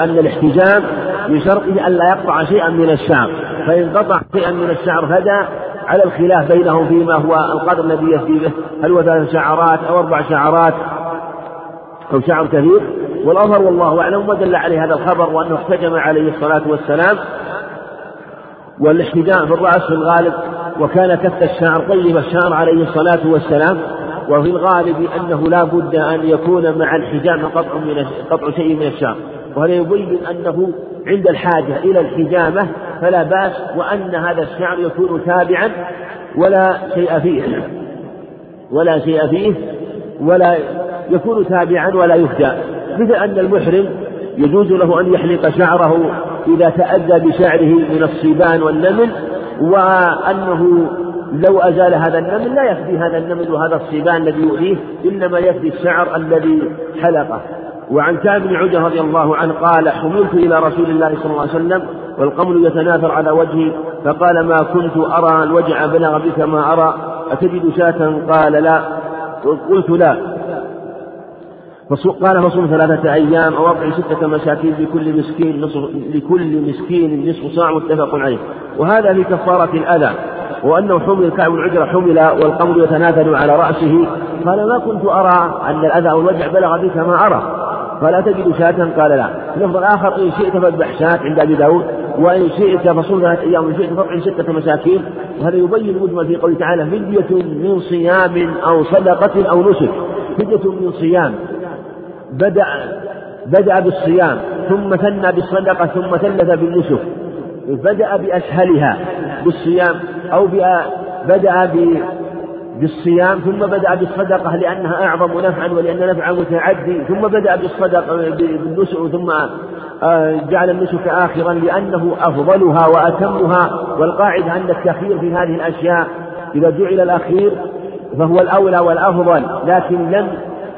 أن الاحتجام بشرطه ألا يقطع شيئا من الشعر. فإن قطع شيئا من الشعر هدى على الخلاف بينهم فيما هو القدر الذي يفدي به هل هو ثلاث شعرات أو أربع شعرات أو شعر كثير. والأظهر والله أعلم ما دل عليه هذا الخبر وأنه احتجم عليه الصلاة والسلام. والاحتجام في الرأس في الغالب وكان كف الشعر طيب الشعر عليه الصلاة والسلام. وفي الغالب أنه لا بد أن يكون مع الحجام قطع من قطع شيء من الشعر وهذا يبين أنه عند الحاجة إلى الحجامة؟ فلا بأس وأن هذا الشعر يكون تابعا ولا شيء فيه. ولا شيء فيه ولا يكون تابعا ولا يهدى مثل أن المحرم يجوز له أن يحلق شعره إذا تأذى بشعره من الصيبان والنمل وأنه لو أزال هذا النمل لا يفدي هذا النمل وهذا الصيبان الذي يؤذيه إنما يفدي الشعر الذي حلقه. وعن كعب بن عجة رضي الله عنه قال حملت إلى رسول الله صلى الله عليه وسلم والقمل يتناثر على وجهي فقال ما كنت أرى الوجع بلغ بك ما أرى أتجد شاة؟ قال لا. قلت لا. قال فصوم ثلاثة أيام أو أطعم ستة مساكين لكل مسكين نصف لكل مسكين نصف صاع متفق عليه. وهذا في كفارة الأذى. وأنه حمل كعب العجرة حمل والقمر يتناثر على رأسه. قال ما كنت أرى أن الأذى أو الوجع بلغ بك ما أرى. فلا تجد شاة؟ قال لا. اللفظ الآخر إن شئت فاذبح شاة عند أبي داود. وإن شئت فصوم ثلاثة أيام وإن شئت فاطعم ستة مساكين وهذا يبين المجمل في قوله تعالى فدية من صيام أو صدقة أو نسك. فدية من صيام. بدأ بدأ بالصيام ثم ثنى بالصدقة ثم ثلث بالنسك. بدأ بأسهلها بالصيام أو بدأ بالصيام ثم بدأ بالصدقة لأنها أعظم نفعا ولأن نفعها متعدي ثم بدأ بالصدقة بالنسك ثم آه، جعل النسك آخرا لأنه أفضلها وأتمها. والقاعدة أن التخيير في هذه الأشياء إذا جعل الأخير فهو الأولى والأفضل لكن لم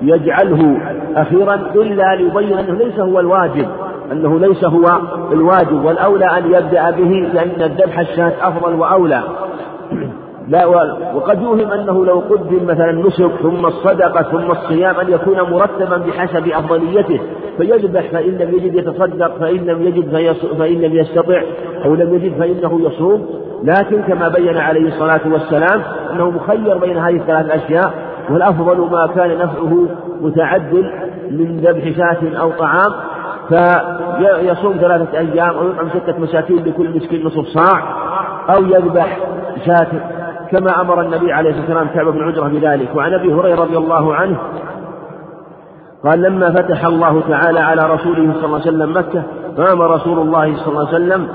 يجعله أخيرا إلا ليبين أنه ليس هو الواجب. أنه ليس هو الواجب والأولى أن يبدأ به لأن الذبح الشاة أفضل وأولى. لا وقد يوهم أنه لو قدم مثلا النسك ثم الصدقة ثم الصيام أن يكون مرتبا بحسب أفضليته. فيذبح فإن لم يجد يتصدق فإن لم يجد فإن لم يستطع أو لم يجد فإنه يصوم. لكن كما بين عليه الصلاة والسلام أنه مخير بين هذه الثلاث أشياء والأفضل ما كان نفعه متعدل من ذبح شاة أو طعام. فيصوم ثلاثة أيام أو يطعم ستة مساكين لكل مسكين نصف صاع أو يذبح شاة كما أمر النبي عليه الصلاة والسلام كعب بن عجرة بذلك. وعن أبي هريرة رضي الله عنه قال لما فتح الله تعالى على رسوله صلى الله عليه وسلم مكة قام رسول الله صلى الله عليه وسلم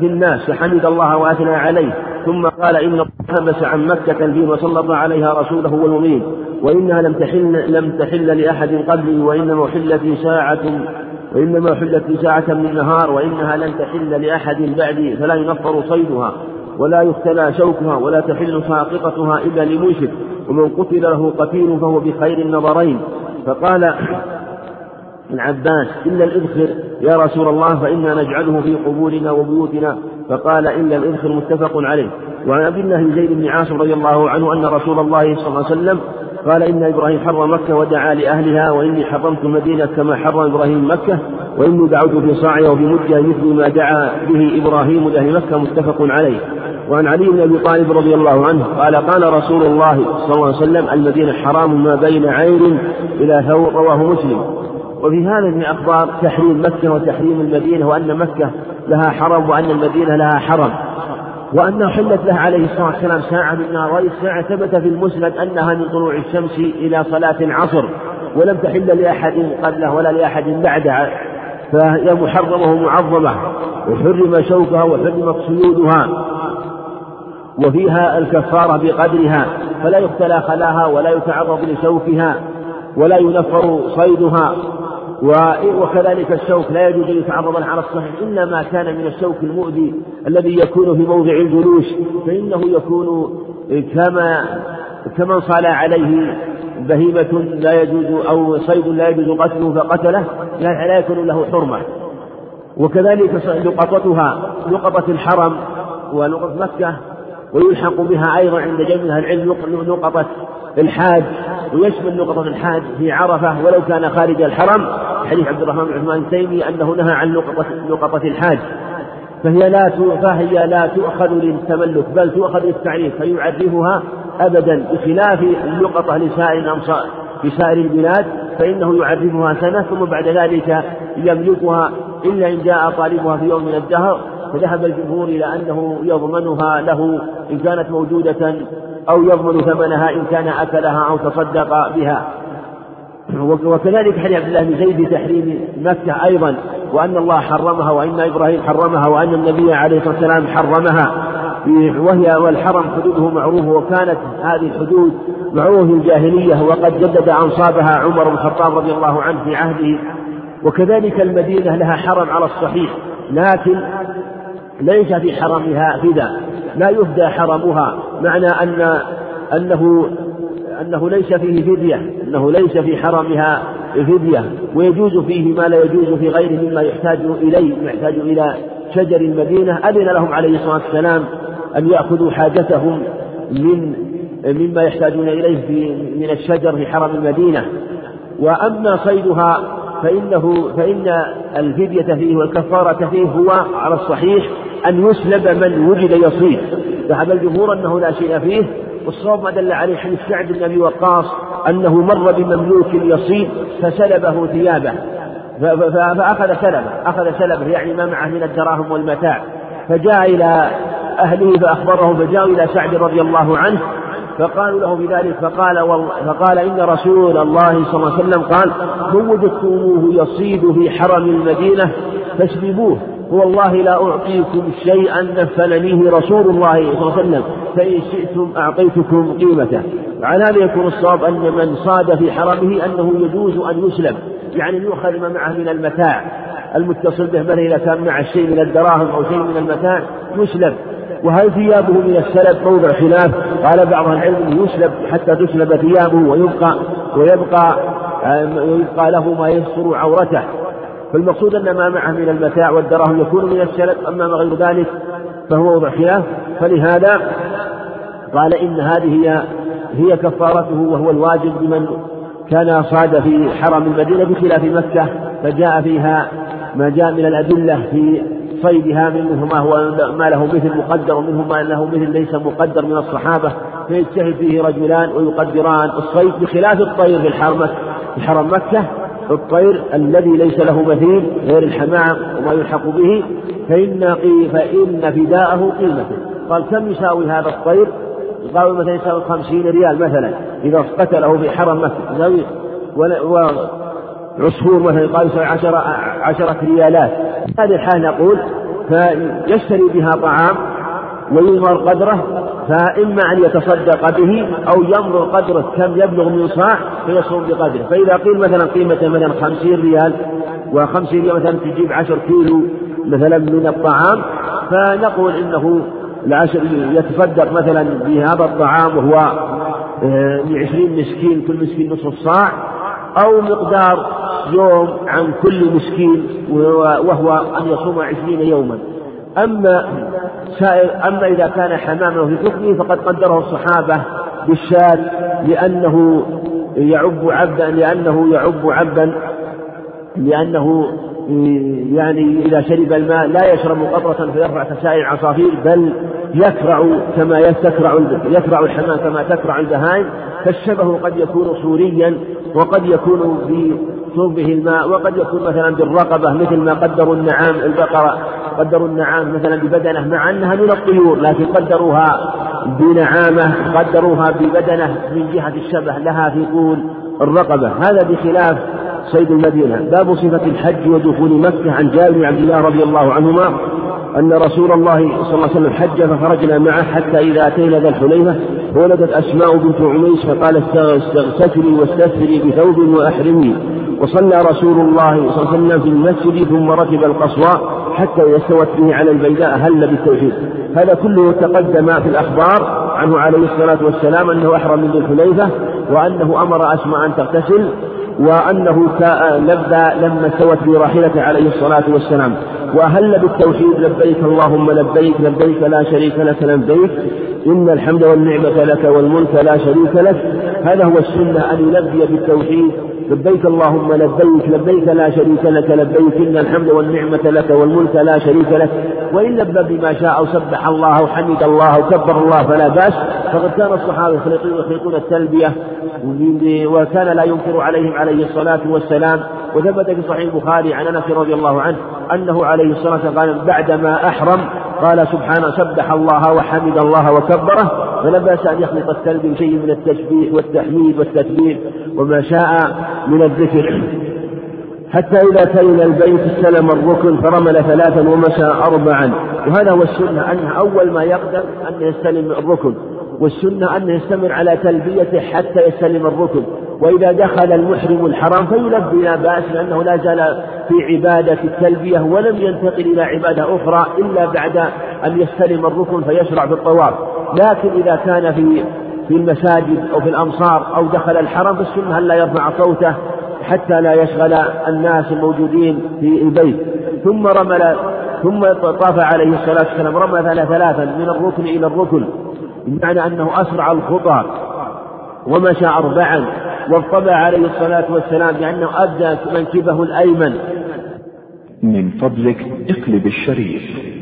في الناس فحمد الله وأثنى عليه. ثم قال إن الله حبس عن مكة الفيل وسلط عليها رسوله والمؤمنين وإنها لم تحل لم تحل لأحد قبلي وإنما حلت في ساعة وإنما حلت في ساعة من النهار وإنها لن تحل لأحد بعدي فلا ينفر صيدها ولا يختلى شوكها ولا تحل ساقطتها إلا لمنشد. ومن قتل له قتيل فهو بخير النظرين. فقال العباس إلا الإذخر. يا رسول الله فإنا نجعله في قبورنا وبيوتنا. فقال إلا الإذخر متفق عليه. وعن عبد الله زيد بن عاصم رضي الله عنه أن رسول الله صلى الله عليه وسلم قال إن إبراهيم حرم مكة ودعا لأهلها وإني حرمت المدينة كما حرم إبراهيم مكة وإني دعوت في صاعها وفي مدها مثل ما دعا به إبراهيم لأهل مكة متفق عليه. وعن علي بن أبي طالب رضي الله عنه قال قال رسول الله صلى الله عليه وسلم المدينة حرام ما بين عير إلى ثور رواه مسلم. وفي هذا من أخبار تحريم مكة وتحريم المدينة وأن مكة لها حرم وأن المدينة لها حرم. وأنه حلت له عليه الصلاة والسلام ساعة من نار الساعة ثبت في المسند أنها من طلوع الشمس إلى صلاة العصر ولم تحل لأحد قبله ولا لأحد بعده. فهي محرمة ومعظمة وحرم شوكها وحرمت صيودها وفيها الكفارة بقدرها فلا يختلى خلاها ولا يتعرض لشوكها ولا ينفر صيدها. وكذلك الشوك لا يجوز أن يتعرض على الصحيح إلا ما كان من الشوك المؤذي الذي يكون في موضع الجلوس فإنه يكون كما كمن صلى عليه بهيمة لا يجوز أو صيد لا يجوز قتله فقتله لا يكون له حرمة. وكذلك لقطتها لقطة الحرم ولقطة مكة ويلحق بها أيضا عند جميع العلم نقطة الحاج ويشمل نقطة الحاج في عرفة ولو كان خارج الحرم. حديث عبد الرحمن بن عثمان التيمي أنه نهى عن نقطة نقطة الحاج. فهي لا فهي لا تؤخذ للتملك بل تؤخذ للتعريف فيعرفها أبدا بخلاف اللقطة لسائر الأمصار في سائر البلاد فإنه يعرفها سنة ثم بعد ذلك يملكها إلا إن جاء طالبها في يوم من الدهر. فذهب الجمهور إلى أنه يضمنها له إن كانت موجودة أو يضمن ثمنها إن كان أكلها أو تصدق بها. وكذلك حديث عبد الله بن زيد في تحريم مكة أيضا وأن الله حرمها وأن إبراهيم حرمها وأن النبي عليه الصلاة والسلام حرمها. وهي والحرم حدوده معروفة وكانت هذه الحدود معروفة الجاهلية وقد جدد أنصابها عمر بن الخطاب رضي الله عنه في عهده. وكذلك المدينة لها حرم على الصحيح لكن ليس في حرمها فدا لا يفدى حرمها معنى أن أنه أنه ليس فيه فدية أنه ليس في حرمها فدية ويجوز فيه ما لا يجوز في غيره مما يحتاج إليه يحتاج إلى شجر المدينة أذن لهم عليه الصلاة والسلام أن يأخذوا حاجتهم من مما يحتاجون إليه في من الشجر في حرم المدينة. وأما صيدها فإنه فإن الفدية فيه والكفارة فيه هو على الصحيح أن يسلب من وجد يصيد ذهب الجمهور أنه لا شيء فيه والصواب ما دل عليه حديث سعد بن أبي وقاص أنه مر بمملوك يصيد فسلبه ثيابه. فأخذ سلبه أخذ سلبه يعني ما معه من الدراهم والمتاع. فجاء إلى أهله فأخبرهم فجاءوا إلى سعد رضي الله عنه فقالوا له بذلك فقال والله فقال إن رسول الله صلى الله عليه وسلم قال من وجدتموه يصيد في حرم المدينة فاسلبوه والله لا أعطيكم شيئا نفلنيه رسول الله صلى الله عليه وسلم فإن شئتم أعطيتكم قيمته. على هذا يكون الصواب أن من صاد في حرمه أنه يجوز أن يسلم يعني يؤخذ ما معه من المتاع المتصل به مثلا إذا كان معه شيء من الدراهم أو شيء من المتاع يسلب وهل ثيابه من السلب موضع خلاف؟ قال بعض العلم يسلب حتى تسلب ثيابه ويبقى ويبقى ويبقى له ما يستر عورته. فالمقصود أن ما معه من المتاع والدراهم يكون من السلب أما ما غير ذلك فهو موضع خلاف. فلهذا قال إن هذه هي هي كفارته وهو الواجب لمن كان صاد في حرم المدينة بخلاف مكة فجاء فيها ما جاء من الأدلة في صيدها منه ما هو ما له مثل مقدر ومنه ما له مثل ليس مقدر من الصحابة. فيجتهد فيه رجلان ويقدران. الصيد بخلاف الطير في الحرم في حرم مكة الطير الذي ليس له مثيل غير الحمام وما يلحق به فإن فإن فداءه قيمته قال كم يساوي هذا الطير؟ قالوا مثلا يساوي خمسين ريال مثلا إذا قتله في حرم مكة. وعصفور مثلا يقال يساوي عشرة, عشرة ريالات. هذه الحال نقول فيشتري بها طعام وينظر قدره فإما أن يتصدق به أو ينظر قدره كم يبلغ من صاع فيصوم بقدره. فإذا قيل مثلا قيمة مثلا خمسين ريال وخمسين ريال مثلا تجيب عشر كيلو مثلا من الطعام فنقول إنه العشر يتصدق مثلا بهذا الطعام وهو آه، لعشرين مسكين كل مسكين نصف صاع. أو مقدار يوم عن كل مسكين وهو أن يصوم عشرين يوما. أما سائر أما إذا كان حمامه في كفره فقد قدره الصحابة بالشاة لأنه يعب عبدا لأنه يعب عبدا لأنه يعني إذا شرب الماء لا يشرب قطرة فيرفع كسائر العصافير بل يكرع كما يكرع يكرع الحمام كما تكرع البهائم. فالشبه قد يكون صوريا وقد يكون بشربه الماء وقد يكون مثلا بالرقبة مثل ما قدروا النعام البقرة قدروا النعام مثلا ببدنه مع أنها من الطيور لكن قدروها بنعامة قدروها ببدنه من جهة الشبه لها في طول الرقبة. هذا بخلاف صيد المدينة. باب صفة الحج ودخول مكة عن جابر بن عبد الله رضي الله عنهما أن رسول الله صلى الله عليه وسلم حج فخرجنا معه حتى إذا أتينا ذا الحليفة ولدت أسماء بنت عميس فقال استغسلي واستثري بثوب وأحرمي. وصلى رسول الله صلى الله عليه وسلم في المسجد ثم ركب القصواء حتى استوت به على البيداء هل بالتوحيد؟ هذا كله تقدم في الأخبار عنه عليه الصلاة والسلام أنه أحرم من ذي الحليفة وأنه أمر أسماء أن تغتسل وأنه لبى لما استوت براحلته عليه الصلاة والسلام. وأهل بالتوحيد لبيك اللهم لبيك لبيك لا شريك لك لبيك. إن الحمد والنعمة لك والملك لا شريك لك. هذا هو السنة أن يلبي بالتوحيد. لبيك اللهم لبيك لبيك لا شريك لك لبيك إن الحمد والنعمة لك والملك لا شريك لك. وإن لبى بما شاء أو سبح الله أو حمد الله أو كبر الله فلا بأس. فقد كان الصحابة يخلطون التلبية. وكان لا ينكر عليهم عليه الصلاة والسلام. وثبت في صحيح البخاري عن أنس رضي الله عنه أنه عليه الصلاة والسلام قال بعدما أحرم قال سبحانه سبح الله وحمد الله وكبره. فلا بأس أن يخلط الكلب بشيء من التسبيح والتحميد والتكبير وما شاء من الذكر. حتى إذا كان البيت استلم الركن فرمل ثلاثا ومشى أربعا. وهذا هو السنة أنه أول ما يقدم أن يستلم الركن. والسنة أن يستمر على تلبيته حتى يستلم الركن. وإذا دخل المحرم الحرام فيلبي لا بأس لأنه لا زال في عبادة التلبية ولم ينتقل إلى عبادة أخرى إلا بعد أن يستلم الركن فيشرع في الطواف. لكن إذا كان في في المساجد أو في الأمصار أو دخل الحرم فالسنة ألا يرفع صوته حتى لا يشغل الناس الموجودين في البيت. ثم رمل ثم طاف عليه الصلاة والسلام رمل ثلاثا من الركن إلى الركن بمعنى أنه أسرع الخطى ومشى أربعا واطبع عليه الصلاة والسلام بأنه أبدى منكبه الأيمن. من فضلك اقلب الشريف.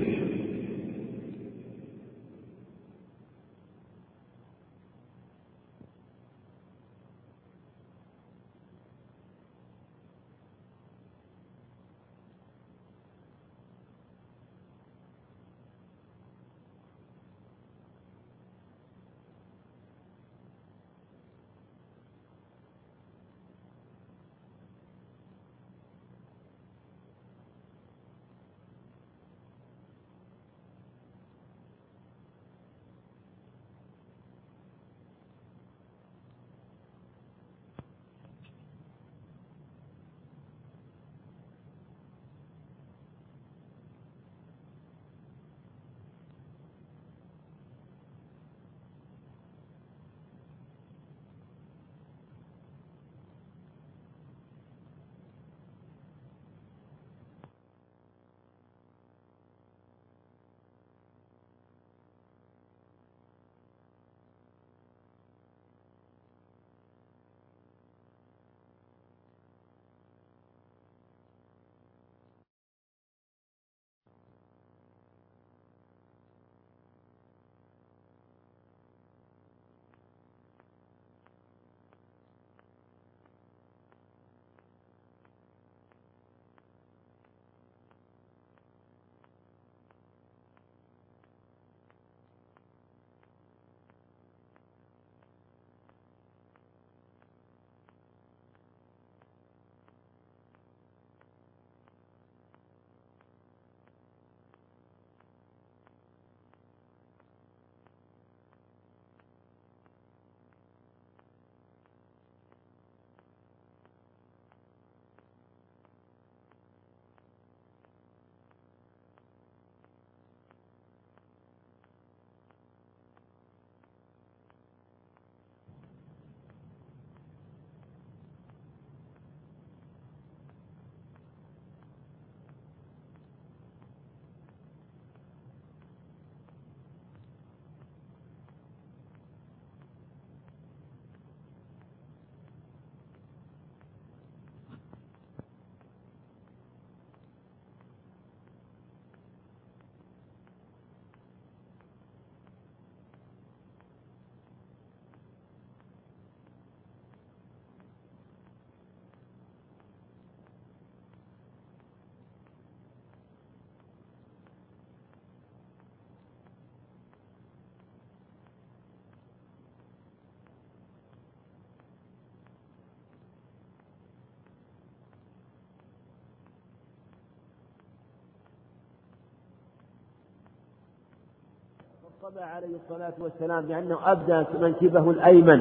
طبع عليه الصلاة والسلام بأنه أبدى منكبه الأيمن.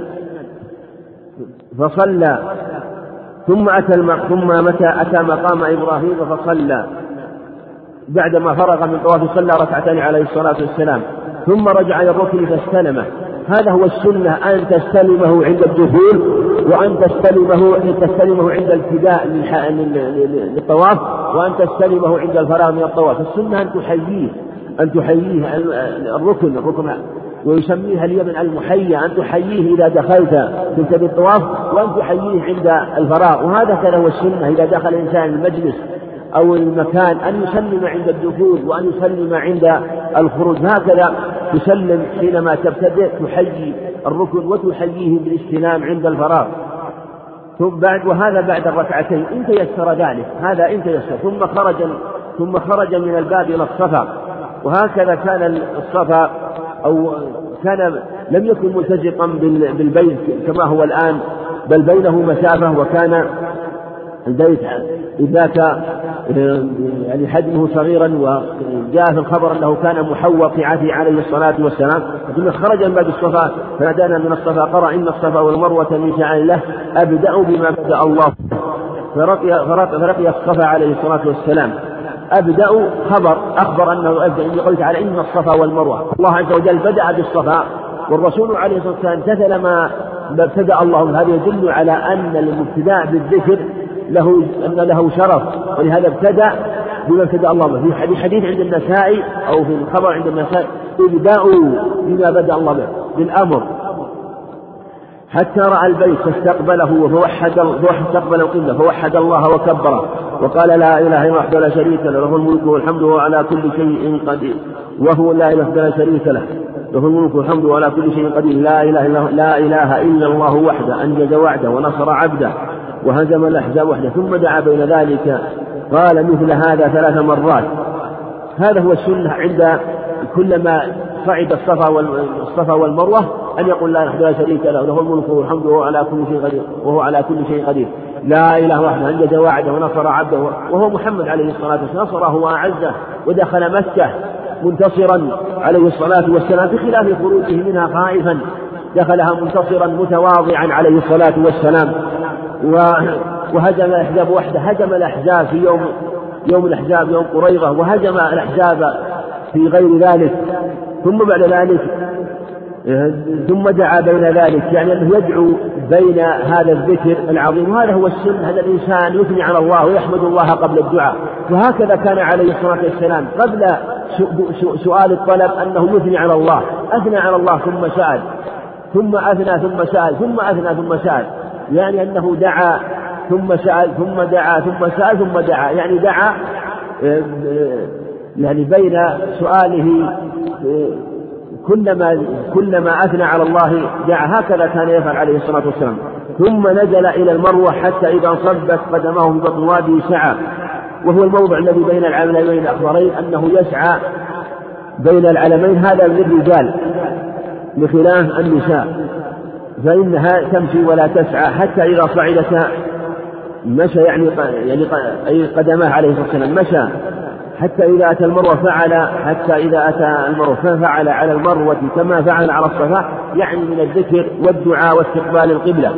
فصلى. ثم أتى. ثم متى أتى مقام إبراهيم فصلى. بعدما فرغ من طواف صلى ركعتين عليه الصلاة والسلام. ثم رجع إلى الركن فاستلمه. هذا هو السنة أن تستلمه عند الدخول وأن تستلمه أن تستلمه عند الابتداء للطواف وأن تستلمه عند الفراغ من الطواف. السنة أن تحييه. أن تحييه الركن الركن ويسميها اليمن المحيى أن تحييه إذا دخلت كنت بالطواف وأن تحييه عند الفراغ. وهذا كان هو السنة إذا دخل الإنسان المجلس أو المكان أن يسلم عند الدخول وأن يسلم عند الخروج. هكذا تسلم حينما تبتدئ تحيي الركن وتحييه بالاستلام عند الفراغ. ثم بعد وهذا بعد الركعتين. إن تيسر ذلك هذا إن تيسر. ثم خرج ثم خرج من الباب إلى الصفا. وهكذا كان الصفا أو كان لم يكن ملتزقا بالبيت كما هو الآن بل بينه مسافة وكان البيت ذاك يعني حجمه صغيرا وجاء في الخبر أنه كان محوط في عهده عليه الصلاة والسلام. ثم خرج من باب الصفا فنادانا من الصفا قرأ إن الصفا والمروة من شعائر الله أبدأ بما بدأ الله. فرقي فرقي الصفا عليه الصلاة والسلام. أبدأ خبر أخبر أنه أبدأ إن قلت على إن الصفا والمروة. الله عز وجل بدأ بالصفا. والرسول عليه الصلاة والسلام امتثل ما ابتدأ الله هذا يدل على أن الابتداء بالذكر له أن له شرف. ولهذا ابتدأ بما ابتدأ الله به. في حديث عند النسائي أو في الخبر عند النسائي ابدأوا بما بدأ الله به. بالأمر. حتى رأى البيت فاستقبله فوحد فاستقبل القبلة فوحد الله وكبره وقال لا إله إلا وحده لا شريك له له الملك والحمد وهو على كل شيء قدير. وهو لا إله إلا لا شريك له له الملك والحمد وهو على كل شيء قدير. لا إله إلا لا إله إلا الله وحده أنجز وعده ونصر عبده وهزم الأحزاب وحده ثم دعا بين ذلك قال مثل هذا ثلاث مرات. هذا هو السنة عند كلما صعد الصفا والصفا والمروة أن يقول لا لا شريك له له الملك والحمد وهو على كل شيء قدير وهو على كل شيء قدير. لا إله وحده أنجز وعده ونصر عبده وهو محمد عليه الصلاة والسلام نصره وأعزه ودخل مكة منتصرا عليه الصلاة والسلام بخلاف خروجه منها خائفا دخلها منتصرا متواضعا عليه الصلاة والسلام. وهزم الأحزاب وحده هزم الأحزاب في يوم يوم الأحزاب يوم قريظة وهزم الأحزاب في غير ذلك. ثم بعد ذلك ثم دعا بين ذلك يعني أنه يدعو بين هذا الذكر العظيم وهذا هو السن هذا الإنسان يثني على الله ويحمد الله قبل الدعاء. وهكذا كان عليه الصلاة والسلام قبل سؤال الطلب أنه يثني على الله أثنى على الله ثم سأل ثم أثنى ثم سأل ثم أثنى ثم سأل يعني أنه دعا ثم سأل ثم دعا ثم سأل ثم دعا يعني دعا يعني بين سؤاله كلما كلما أثنى على الله دعا هكذا كان يفعل عليه الصلاة والسلام. ثم نزل إلى المروة حتى إذا انصبت قدمه في بطن وادي سعى. وهو الموضع الذي بين العلمين الأخضرين أنه يسعى بين العلمين هذا للرجال بخلاف النساء. فإنها تمشي ولا تسعى حتى إذا صعدتا مشى يعني يعني أي قدماه عليه الصلاة والسلام. مشى. حتى إذا أتى المروة فعل حتى إذا أتى المروة ففعل على المروة كما فعل على الصفا يعني من الذكر والدعاء واستقبال القبلة.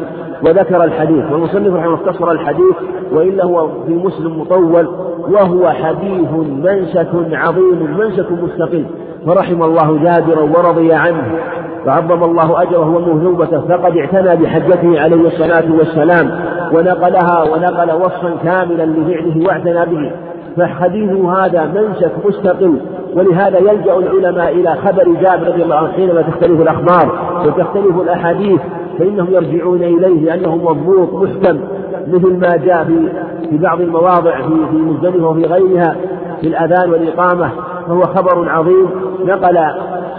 وذكر الحديث والمصنف رحمه الله اختصر الحديث وإلا هو في مسلم مطول وهو حديث منسك عظيم منسك مستقل فرحم الله جابرا ورضي عنه. وعظم الله أجره ومهنوبته فقد اعتنى بحجته عليه الصلاة والسلام ونقلها ونقل وصفا كاملا لفعله واعتنى به. فحديثه هذا منسك مستقل ولهذا يلجأ العلماء إلى خبر جابر رضي الله عنه حينما تختلف الأخبار وتختلف الأحاديث فإنهم يرجعون إليه لأنه مضبوط محكم مثل ما جاء في في بعض المواضع في في مزدلفة وفي غيرها في الأذان والإقامة فهو خبر عظيم نقل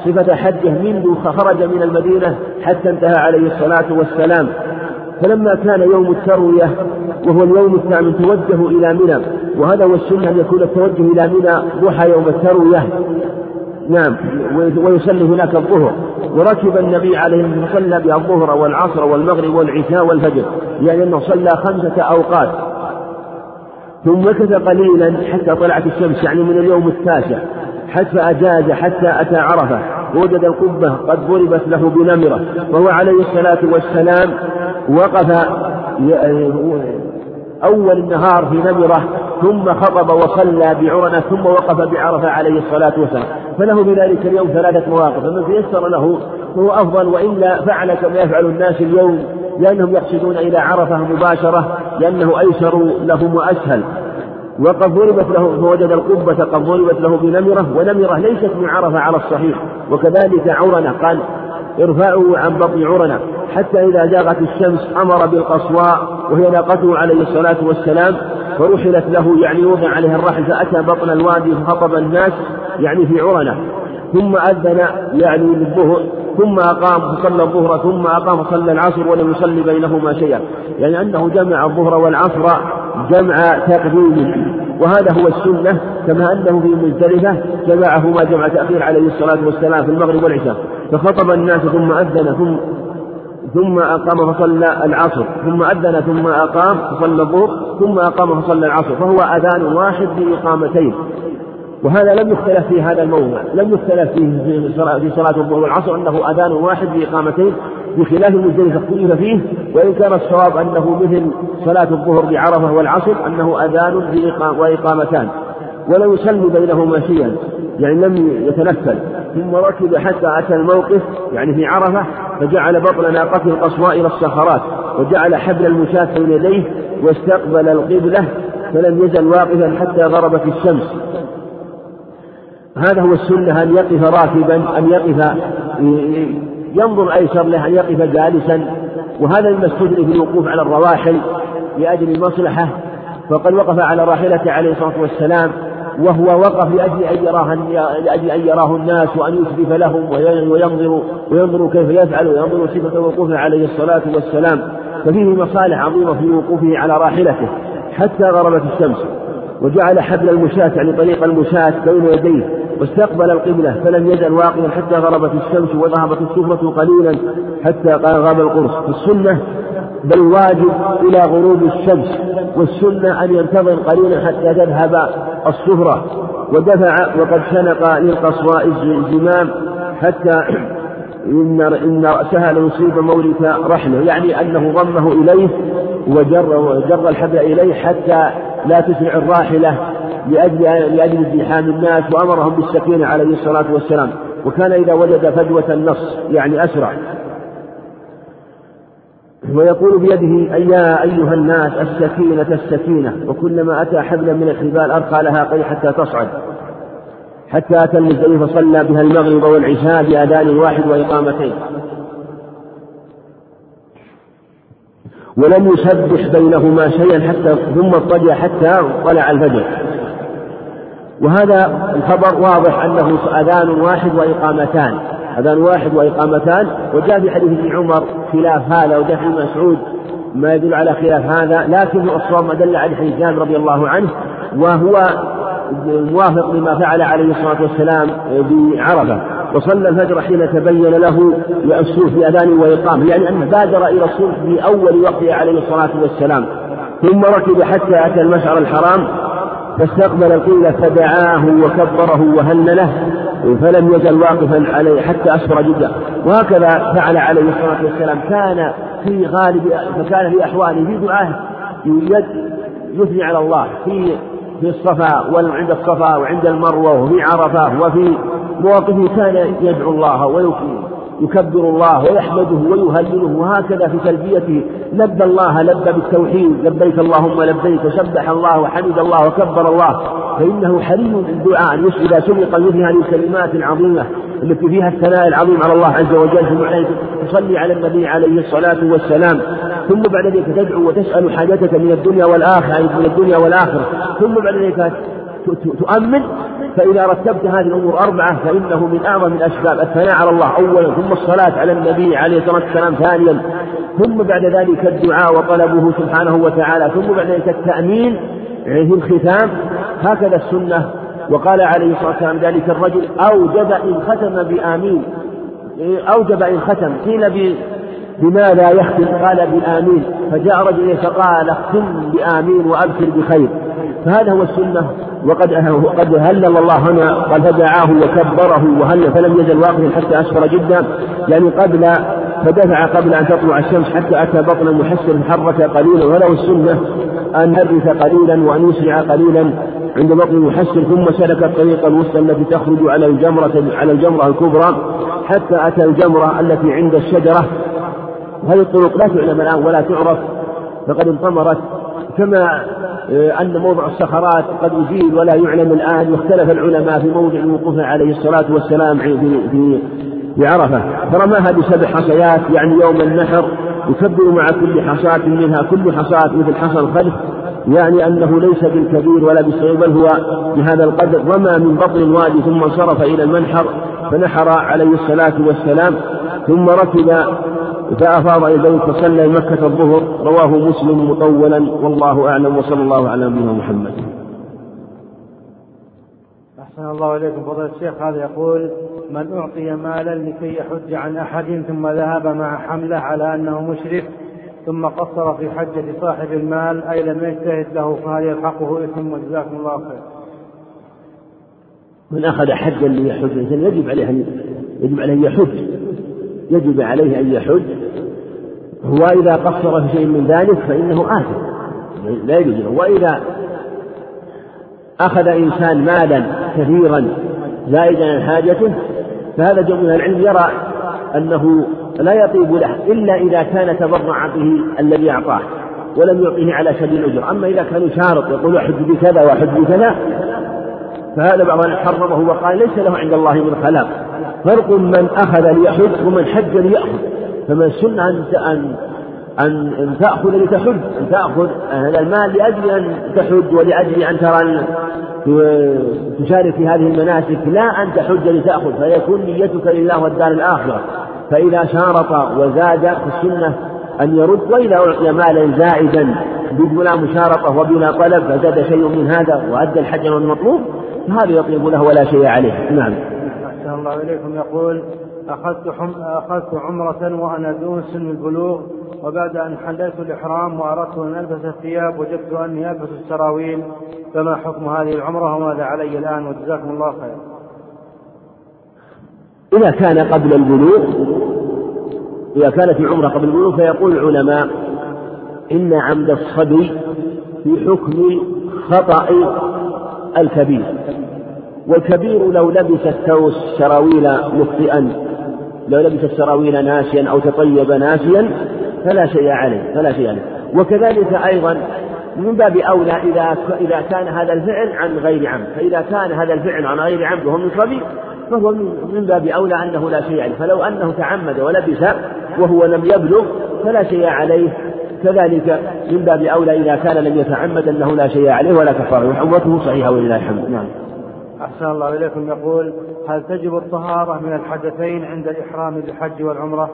صفة حجه منذ خرج من المدينة حتى انتهى عليه الصلاة والسلام. فلما كان يوم التروية وهو اليوم الثامن توجهوا إلى منى وهذا هو السنة أن يكون التوجه إلى منى ضحى يوم التروية. نعم ويصلي هناك الظهر. وركب النبي عليه الصلاة والسلام الظهر والعصر والمغرب والعشاء والفجر يعني أنه صلى خمسة أوقات. ثم مكث قليلا حتى طلعت الشمس يعني من اليوم التاسع حتى أجاز حتى أتى عرفة. ووجد القبة قد ضربت له بنمرة وهو عليه الصلاة والسلام وقف أول النهار في نمرة ثم خطب وصلى بعرنة ثم وقف بعرفة عليه الصلاة والسلام. فله بذلك اليوم ثلاثة مواقف. فمن تيسر له فهو أفضل وإلا فعل كما يفعل الناس اليوم لأنهم يقصدون إلى عرفة مباشرة لأنه أيسر لهم وأسهل. وقد ضربت له فوجد القبة قد ضربت له بنمرة ونمرة ليست من عرفة على الصحيح. وكذلك عرنة قال ارفعوا عن بطن عرنة حتى إذا زاغت الشمس أمر بالقصواء وهي ناقته عليه الصلاة والسلام فرحلت له يعني يوضع عليها الرحل فأتى بطن الوادي فخطب الناس يعني في عرنة ثم أذن يعني للظهر ثم أقام فصلى الظهر ثم أقام فصلى العصر ولم يصلي بينهما شيئا. يعني أنه جمع الظهر والعصر جمع تقديم. وهذا هو السنة كما أنه في مزدلفة جمعهما جمع تأخير عليه الصلاة والسلام في المغرب والعشاء فخطب الناس ثم أذن ثم ثم أقام فصلى العصر ثم أذن ثم أقام فصلى الظهر ثم أقام فصلى العصر فهو أذان واحد بإقامتين وهذا لم يختلف في هذا الموضع لم يختلف فيه في صلاة الظهر والعصر أنه أذان واحد بإقامتين بخلاف مزدلفة اختلف فيه وإن كان الصواب أنه مثل صلاة الظهر بعرفة والعصر أنه أذان وإقامتان. ولم يسلم بينهما شيئا يعني لم يتنفل. ثم ركب حتى أتى الموقف يعني في عرفة فجعل بطن ناقته القصواء إلى الصخرات وجعل حبل المشاة بين يديه واستقبل القبلة فلم يزل واقفا حتى غربت الشمس. هذا هو السنة أن يقف راكبا أن يقف ينظر أيسر له أن يقف جالسا. وهذا مما استدري في الوقوف على الرواحل لأجل المصلحة. فقد وقف على راحلته عليه الصلاة والسلام وهو وقف لأجل أن يراه لأجل أن يراه الناس وأن يشرف لهم وينظر وينظر كيف يفعل وينظر صفة وقوفه عليه الصلاة والسلام. ففيه مصالح عظيمة في وقوفه على راحلته حتى غربت الشمس وجعل حبل المشاة يعني طريق المشاة بين يديه. واستقبل القبلة فلم يزل واقفا حتى غربت الشمس وذهبت السفرة قليلا حتى غاب القرص. السنة بل واجب إلى غروب الشمس والسنة أن ينتظر قليلا حتى تذهب الصفرة ودفع وقد شنق للقصواء الزمام حتى إن إن رأسها ليصيب مورث رحله يعني أنه ضمه إليه وجر وجر الحبل إليه حتى لا تسرع الراحلة لأجل لأجل ازدحام الناس وأمرهم بالسكينة عليه الصلاة والسلام. وكان إذا وجد فجوة النص يعني أسرع. ويقول بيده يا أيها الناس السكينة السكينة. وكلما أتى حبلا من الحبال أرقى لها قي حتى تصعد. حتى أتى المزدلفة فصلى بها المغرب والعشاء بأذان واحد وإقامتين. ولم يسبح بينهما شيئا حتى ثم اضطجع حتى طلع الفجر. وهذا الخبر واضح أنه أذان واحد وإقامتان. أذان واحد وإقامتان وجاء في حديث ابن عمر خلاف هذا وجاء في مسعود ما يدل على خلاف هذا لكن الصواب ما دل على حديث جابر رضي الله عنه وهو موافق لما فعل عليه الصلاة والسلام بعرفة. وصلى الفجر حين تبين له الصوف بأذان وإقامة يعني أنه بادر إلى الصوف في أول وقته عليه الصلاة والسلام ثم ركب حتى أتى المشعر الحرام فاستقبل القبلة فدعاه وكبره وهلله فلم يزل واقفا عليه حتى أسفر جدا وهكذا فعل عليه الصلاة والسلام. كان في غالب فكان في أحواله في دعاه يثني على الله. في في الصفا وعند الصفا وعند المروة وفي عرفة وفي مواقفه كان يدعو الله ويكبر الله ويحمده ويهلله وهكذا في تلبيته. لبى الله لبى بالتوحيد. لبيك اللهم لبيك. سبح الله وحمد الله وكبر الله. فإنه حري بالدعاء. إذا سبق مثل هذه الكلمات العظيمة التي فيها الثناء العظيم على الله عز وجل. ثم تصلي على النبي عليه الصلاة والسلام. ثم بعد ذلك تدعو وتسأل حاجتك من الدنيا والآخرة من الدنيا والآخرة. ثم بعد ذلك تؤمن فإذا رتبت هذه الأمور أربعة فإنه من أعظم الأسباب. الثناء على الله أولا ثم الصلاة على النبي عليه الصلاة والسلام ثانيا ثم بعد ذلك الدعاء وطلبه سبحانه وتعالى ثم بعد ذلك التأمين في الختام. هكذا السنة. وقال عليه الصلاة والسلام ذلك الرجل أوجب إن ختم بآمين. أوجب إن ختم. قيل بماذا يختم قال بآمين. فجاء رجل فقال اختم بآمين وأبشر بخير. فهذا هو السنة وقد وقد هلل الله هنا قال فدعاه وكبره وهل فلم يزل واقفا حتى أسفر جدا يعني قبل فدفع قبل أن تطلع الشمس حتى أتى بطن محسر حرك قليلا وله السنة أن يرث قليلا وأن يسرع قليلا عند بطن محسر ثم سلك الطريق الوسطى التي تخرج على الجمرة على الجمرة الكبرى حتى أتى الجمرة التي عند الشجرة. هذه الطرق لا تعلم الآن ولا تعرف فقد انطمرت. كما أن موضع الصخرات قد أزيل ولا يعلم الآن واختلف العلماء في موضع وقوفه عليه الصلاة والسلام في في عرفة. فرماها بسبع حصيات يعني يوم النحر يكبر مع كل حصاة منها كل حصاة مثل حصى الخلف يعني أنه ليس بالكبير ولا بالصغير بل هو بهذا القدر. رمى من بطن الوادي ثم انصرف إلى المنحر فنحر عليه الصلاة والسلام ثم ركب فأفاض البيت فصلى مكة الظهر رواه مسلم مطولا والله أعلم وصلى الله على نبينا محمد. أحسن الله إليكم. فضيلة الشيخ هذا يقول من أعطي مالا لكي يحج عن أحد ثم ذهب مع حملة على أنه مشرك ثم قصر في حجة صاحب المال أي لم يجتهد له فهل يلحقه إثم؟ وجزاكم الله خير. من أخذ حجا ليحج يجب عليه أن يجب عليه أن يحج. يجب عليه أن يحج هو إذا قصر في شيء من ذلك فإنه آثم. لا يجوز له. وإذا أخذ إنسان مالا كثيرا زائدا عن حاجته فهذا جمع العلم يرى أنه لا يطيب له إلا إذا كان تبرع به الذي أعطاه ولم يعطيه على سبيل الأجر. أما إذا كان يشارط يقول أحج بكذا وأحج بكذا فهذا بعض حرمه وقال ليس له عند الله من خلاق. فرق من أخذ ليحج ومن حج ليأخذ. فمن سن أن أن أن أن تأخذ لتحج أن تأخذ هذا المال لأجل أن تحج ولأجل أن ترى تشارك في هذه المناسك لا أن تحج لتأخذ. فيكون نيتك لله والدار الآخرة. فإذا شارط وزاد فالسنة أن يرد وإذا أعطي مالا زائدا بلا مشارطة وبلا طلب فزاد شيء من هذا وأدى الحج المطلوب فهذا يطلب له ولا شيء عليه. نعم. أحسن الله إليكم. يقول أخذت حم... أخذت عمرة وأنا دون سن البلوغ وبعد أن حللت الإحرام وأردت أن ألبس الثياب وجدت أني ألبس السراويل فما حكم هذه العمرة وماذا علي الآن؟ وجزاكم الله خير. إذا كان قبل البلوغ إذا كانت العمرة قبل البلوغ فيقول العلماء إن عمد الصبي في حكم خطأ الكبير والكبير لو لبس الثوس سراويل مخطئا لو لبس السراويل ناسيا أو تطيب ناسيا فلا شيء عليه فلا شيء عليه. وكذلك أيضا من باب أولى إذا إذا كان هذا الفعل عن غير عمد فإذا كان هذا الفعل عن غير عمد وهو من صبي فهو من باب أولى أنه لا شيء عليه. فلو أنه تعمد ولبس وهو لم يبلغ فلا شيء عليه. كذلك من باب أولى إذا كان لم يتعمد أنه لا شيء عليه ولا كفارة. وحوته صحيحة ولله الحمد. نعم. أحسن الله إليكم. يقول هل تجب الطهارة من الحدثين عند الإحرام بالحج والعمرة؟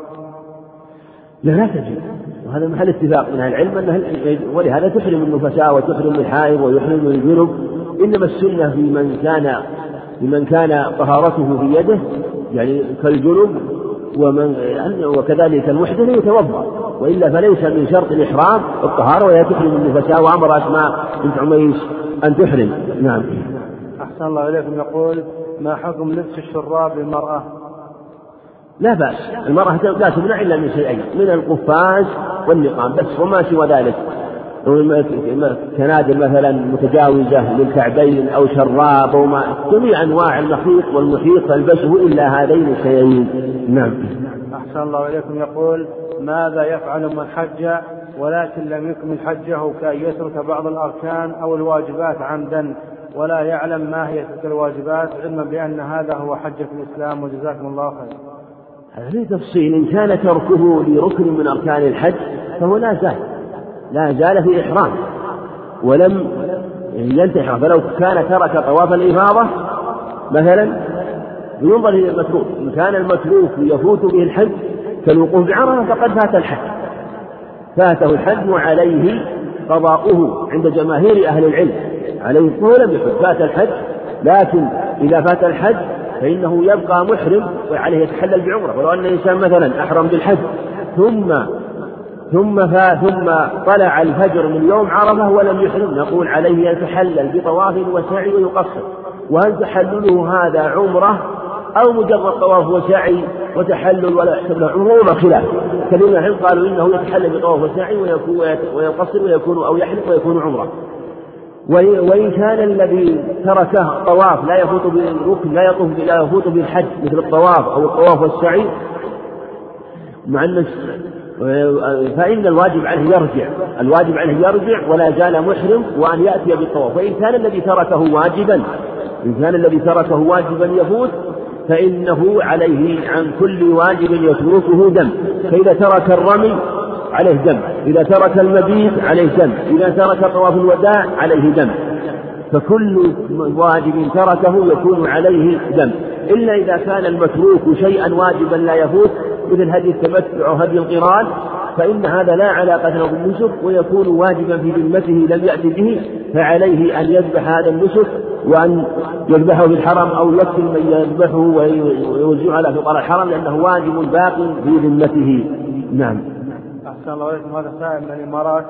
لا لا تجب. وهذا محل اتفاق من أهل العلم أنه ولهذا تحرم النفساء وتحرم الحائض ويحرم الجنب. إنما السنة في من كان لمن كان طهارته في يده يعني كالجنب ومن وكذلك المحدث يتوضأ وإلا فليس من شرط الإحرام الطهارة وهي تحرم النفساء وأمر أسماء بنت عميس أن تحرم. نعم. أحسن الله إليكم. يقول ما حكم لبس الشراب للمرأة؟ لا بأس. المرأة لا تمنع إلا من شيئين من القفاز والنقاب بس وما سوى ذلك. كنادر مثلا متجاوزة للكعبين أو شراب أو ما جميع أنواع المخيط والمحيط تلبسه إلا هذين الشيئين. نعم. أحسن الله إليكم. يقول ماذا يفعل من حج ولكن لم يكمل حجه كأن يترك بعض الأركان أو الواجبات عمدا؟ ولا يعلم ما هي تلك الواجبات علما بأن هذا هو حجة الإسلام. وجزاكم الله خير هذا تفصيل. إن كان تركه لركن من أركان الحج فهو لا زال لا زال في إحرام. ولم ينتهي فلو كان ترك طواف الإفاضة مثلا ينظر إلى المتروك. إن كان المتروك يفوت به الحج كالوقوف بعرفة فقد فات الحج. فاته الحج وعليه قضاؤه عند جماهير أهل العلم. عليه ولم يحج فات الحج لكن إذا فات الحج فإنه يبقى محرم وعليه يتحلل بعمرة. ولو أن الإنسان مثلا أحرم بالحج ثم ثم ثم طلع الفجر من يوم عرفة ولم يحرم. نقول عليه يتحلل بطواف وسعي ويقصر. وهل تحلله هذا عمرة أو مجرد طواف وسعي وتحلل ولا يحسب له عمرة؟ ولا خلاف. من العلم قالوا إنه يتحلل بطواف وسعي ويكون ويقصر ويكون أو يحلق ويكون عمرة. وإن كان الذي تركه طواف لا يفوت بالركن لا يطوف لا يفوت بالحج مثل الطواف أو الطواف والسعي مع أن فإن الواجب عليه يرجع. الواجب عليه يرجع ولا زال محرم وأن يأتي بالطواف. وإن كان الذي تركه واجبا إن كان الذي تركه واجبا يفوت فإنه عليه عن كل واجب يتركه دم. فإذا ترك الرمي عليه دم. إذا ترك المبيت عليه دم. إذا ترك طواف الوداع عليه دم. فكل واجب تركه يكون عليه دم. إلا إذا كان المتروك شيئا واجبا لا يفوت مثل هدي التمتع أو هدي القران فإن هذا لا علاقة له بالنسك ويكون واجبا في ذمته لم يأتي به فعليه أن يذبح هذا النسك وأن يذبحه في الحرم أو يكفي من يذبحه ويوزعه على فقراء الحرم لأنه واجب باق في ذمته. نعم. أحسن الله إليكم. هذا سائل من الإمارات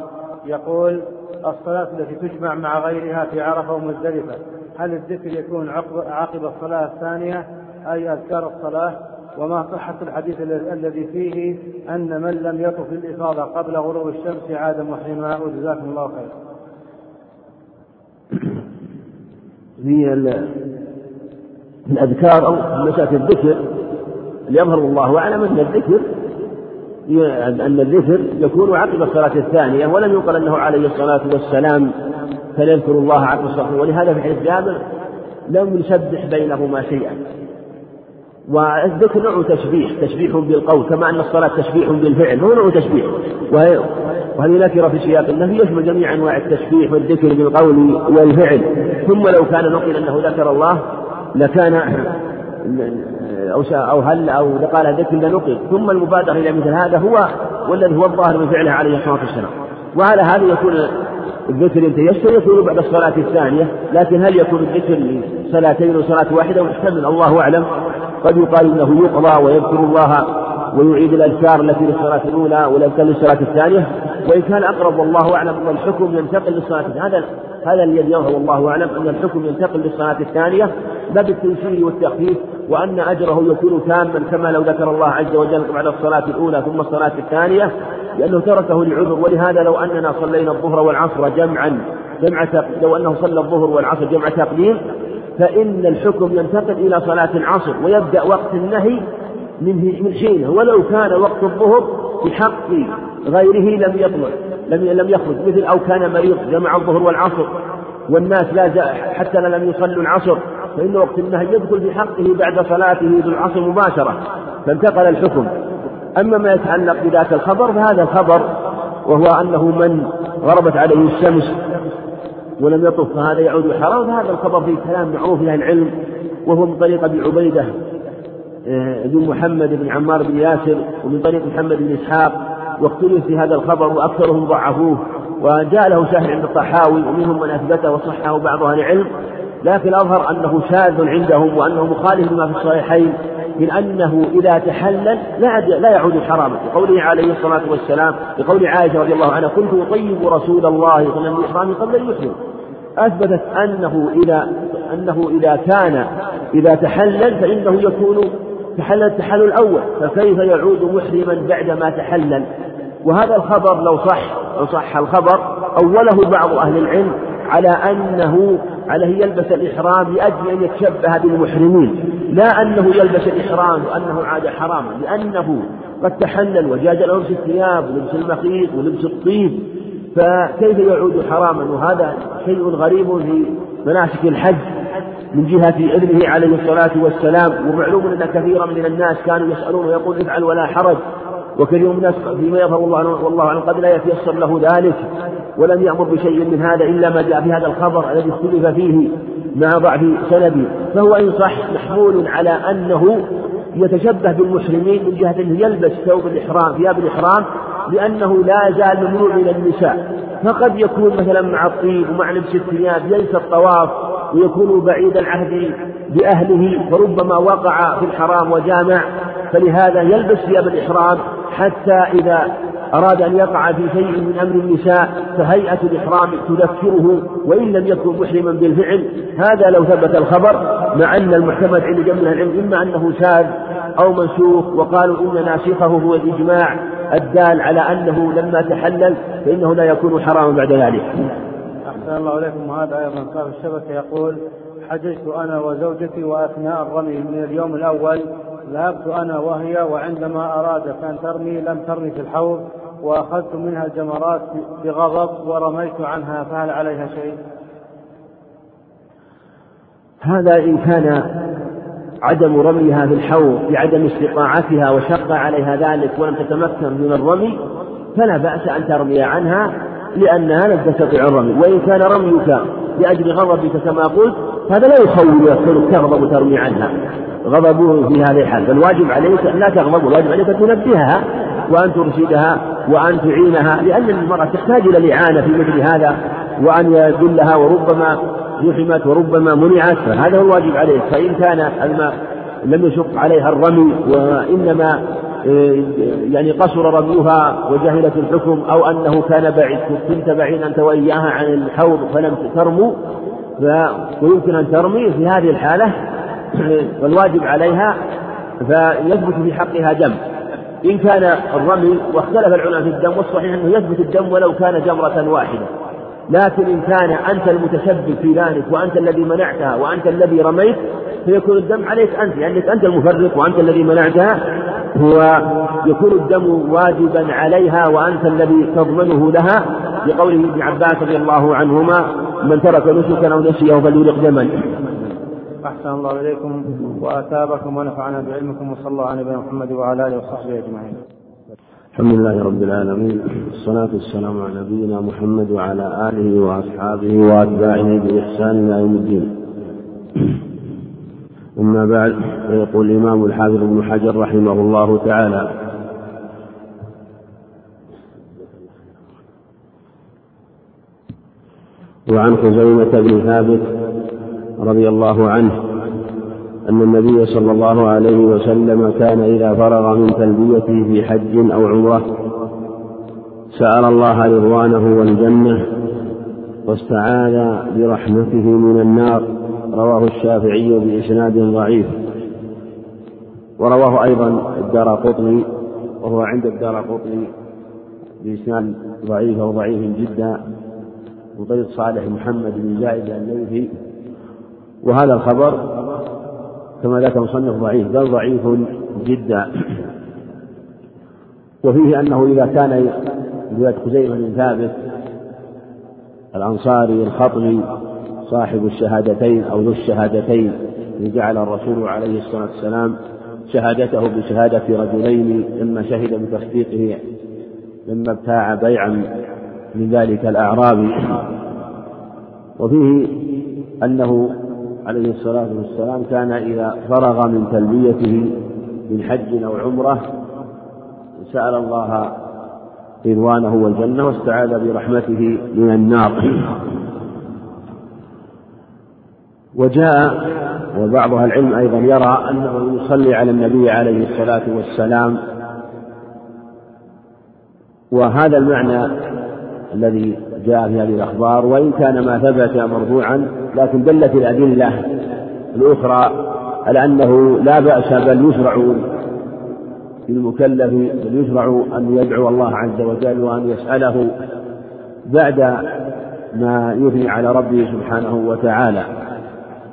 يقول الصلاة التي تجمع مع غيرها في عرفة ومزدلفة. هل الذكر يكون عقب الصلاة الثانية؟ أي أذكار الصلاة؟ وما صحة الحديث الذي فيه أن من لم يطف الإفاضة قبل غروب الشمس عاد محرما؟ وجزاكم الله خيرا. في الأذكار أو مسألة الذكر. يظهر الله أعلم أن الذكر أن الذكر يكون عقب الصلاة الثانية ولم يقل أنه عليه الصلاة والسلام فليذكر الله عقب الصلاة ولهذا في حديث جابر لم يسبح بينهما شيئا. والذكر نوع تشبيح تشبيح بالقول كما أن الصلاة تشبيح بالفعل هو نوع تشبيح وهذه نكرة في سياق النفي يشمل جميع أنواع التشبيح والذكر بالقول والفعل. ثم لو كان نقل أنه ذكر الله لكان أو أو هل أو قال ذكر لنقل ثم المبادرة إلى مثل هذا هو والذي هو الظاهر من فعله عليه الصلاة والسلام. وعلى هذا يكون الذكر تيسر يكون بعد الصلاة الثانية لكن هل يكون الذكر لصلاتين وصلاة واحدة؟ محتمل الله أعلم. قد يقال إنه يقضى ويذكر الله ويعيد الأذكار التي للصلاة الأولى والأذكار للصلاة الثانية. وإن كان أقرب والله أعلم ان الحكم ينتقل للصلاة هذا هذا الذي يظهر والله اعلم أن الحكم ينتقل للصلاة الثانية لا بالتيسير والتخفيف وأن أجره يكون تاما كما لو ذكر الله عز وجل بعد الصلاة الأولى ثم الصلاة الثانية لأنه تركه لعذر. ولهذا لو أننا صلينا الظهر والعصر جمعا جمع لو أنه صلى الظهر والعصر جمع تقديم فإن الحكم ينتقل إلى صلاة العصر ويبدأ وقت النهي من من حينه. ولو كان وقت الظهر بحق غيره لم يطلع. لم لم يخرج. مثل أو كان مريض جمع الظهر والعصر والناس لا حتى لم يصلوا العصر فإن وقت النهي يدخل بحقه بعد صلاته العصر مباشرة فانتقل الحكم. أما ما يتعلق بذاك الخبر فهذا الخبر وهو أنه من غربت عليه الشمس ولم يطف فهذا يعود حرام فهذا الخبر فيه كلام معروف لأهل العلم وهو من طريق أبي عبيدة آه، بن محمد بن عمار بن ياسر ومن طريق محمد بن إسحاق واختلف في هذا الخبر وأكثرهم ضعفوه وجاء له شاهد عند الطحاوي ومنهم من أثبته وصححه بعض أهل العلم لكن الأظهر أنه شاذ عندهم وأنه مخالف لما في الصحيحين من أنه إذا تحلل لا لا يعود حراما لقوله عليه الصلاة والسلام لقول عائشة رضي الله عنها كنت أطيب رسول الله صلى الله عليه وسلم قبل ان يحرم أثبتت أنه إذا أنه إذا كان إذا تحلل فإنه يكون تحلل التحلل الأول فكيف يعود محرما بعدما تحلل؟ وهذا الخبر لو صح لو صح الخبر أوله بعض أهل العلم على أنه عليه يلبس الإحرام لأجل أن يتشبه بالمحرمين لا أنه يلبس الإحرام وأنه عاد حراما لأنه قد تحلل وجاز لبس الثياب ولبس المخيط ولبس الطيب فكيف يعود حراما؟ وهذا شيء غريب في مناسك الحج من جهة إذنه عليه الصلاة والسلام ومعلوم أن كثيرا من الناس كانوا يسألون ويقول افعل ولا حرج وكثير من الناس فيما يظهر الله والله أعلم قد لا يتيسر له ذلك ولم يأمر بشيء من هذا إلا ما جاء في هذا الخبر الذي اختلف فيه مع ضعف سنده. فهو إن صح محمول على أنه يتشبه بالمحرمين من جهة أنه يلبس ثوب الإحرام ثياب الإحرام لأنه لا زال ممنوع من النساء. فقد يكون مثلا مع الطيب ومع لبس الثياب ينسى الطواف ويكون بعيد العهد بأهله فربما وقع في الحرام وجامع فلهذا يلبس ثياب الإحرام حتى إذا أراد أن يقع في شيء من أمر النساء فهيئة الإحرام تذكره وإن لم يكن محرما بالفعل. هذا لو ثبت الخبر مع أن المعتمد عند جمع العلم إما أنه شاذ أو منسوخ وقالوا إن ناسخه هو الإجماع الدال على أنه لما تحلل فإنه لا يكون حراما بعد ذلك. أحسن الله عليكم وهذا أيضا صاحب الشبكة يقول حججت أنا وزوجتي وأثناء الرمي من اليوم الأول ذهبت أنا وهي وعندما أرادت أن ترمي لم ترمي في الحوض وأخذت منها الجمرات بغضب ورميت عنها فهل عليها شيء؟ هذا إن كان عدم رميها في الحوض بعدم استطاعتها وشق عليها ذلك ولم تتمكن من الرمي فلا بأس أن ترمي عنها لأنها لم تستطع الرمي وإن كان رميك لأجل غضبك كما قلت هذا لا يخول كونك تغضب وترمي عنها غضبه في هذه الحال. فالواجب عليك أن لا تغضب والواجب عليك أن تنبهها وأن ترشدها وأن تعينها لأن المرأة تحتاج إلى الإعانة في مثل هذا وأن يدلها وربما زحمت وربما منعت فهذا هو الواجب عليك. فإن كان الماء لم يشق عليها الرمي وإنما آه، يعني قصر رميها وجهلت الحكم أو أنه كان بعيد كنت بعيدا أنت وإياها عن الحوض فلم ترموا ويمكن أن ترمي في هذه الحالة. والواجب عليها فيثبت في حقها دم. إن كان الرمي واختلف العلماء في الدم والصحيح أنه يثبت الدم ولو كان جمرة واحدة. لكن إن كان أنت المتسبب في ذلك وأنت الذي منعتها وأنت الذي رميت فيكون الدم عليك أنت لأنك أنت المفرط وأنت الذي منعتها هو يكون الدم واجبا عليها وأنت الذي تضمنه لها لقوله ابن عباس رضي الله عنهما من ترك نسكا أو نسيه فليلق دما. أحسن الله إليكم وأثابكم ونفعنا بعلمكم وصلى الله على نبينا محمد وعلى آله وصحبه أجمعين. الحمد لله رب العالمين والصلاة والسلام على نبينا محمد وعلى آله وأصحابه وأتباعه بإحسان إلى يوم الدين. أما بعد فيقول الإمام الحافظ ابن حجر رحمه الله تعالى وعن خزيمة بن ثابت رضي الله عنه أن النبي صلى الله عليه وسلم كان إذا فرغ من تلبيته في حج أو عمرة سأل الله رضوانه والجنة واستعاذ برحمته من النار. رواه الشافعي بإسناد ضعيف. ورواه أيضا الدار قطني وهو عند الدار قطني بإسناد ضعيف أو ضعيف جدا. وطريق صالح محمد بن زايد الليثي وهذا الخبر كما ذكر مصنف ضعيف بل ضعيف جدا. وفيه أنه إذا كان رواية خزيمة بن ثابت الأنصاري الخطمي صاحب الشهادتين أو ذو الشهادتين جعل الرسول عليه الصلاة والسلام شهادته بشهادة رجلين لما شهد بتصديقه لما ابتاع بيعا من ذلك الأعرابي. وفيه أنه عليه الصلاة والسلام كان إذا فرغ من تلبيته من حج أو عمرة سأل الله رضوانه والجنة واستعاذ برحمته من النار. وجاء وبعض أهل العلم أيضا يرى أنه يصلي على النبي عليه الصلاة والسلام. وهذا المعنى الذي جاء في هذه الأخبار وإن كان ما ثبت مرفوعا لكن دلت الأدلة الأخرى على أنه لا بأس بل يشرع للمكلف بل يشرع أن يدعو الله عز وجل وأن يسأله بعد ما يثني على ربه سبحانه وتعالى.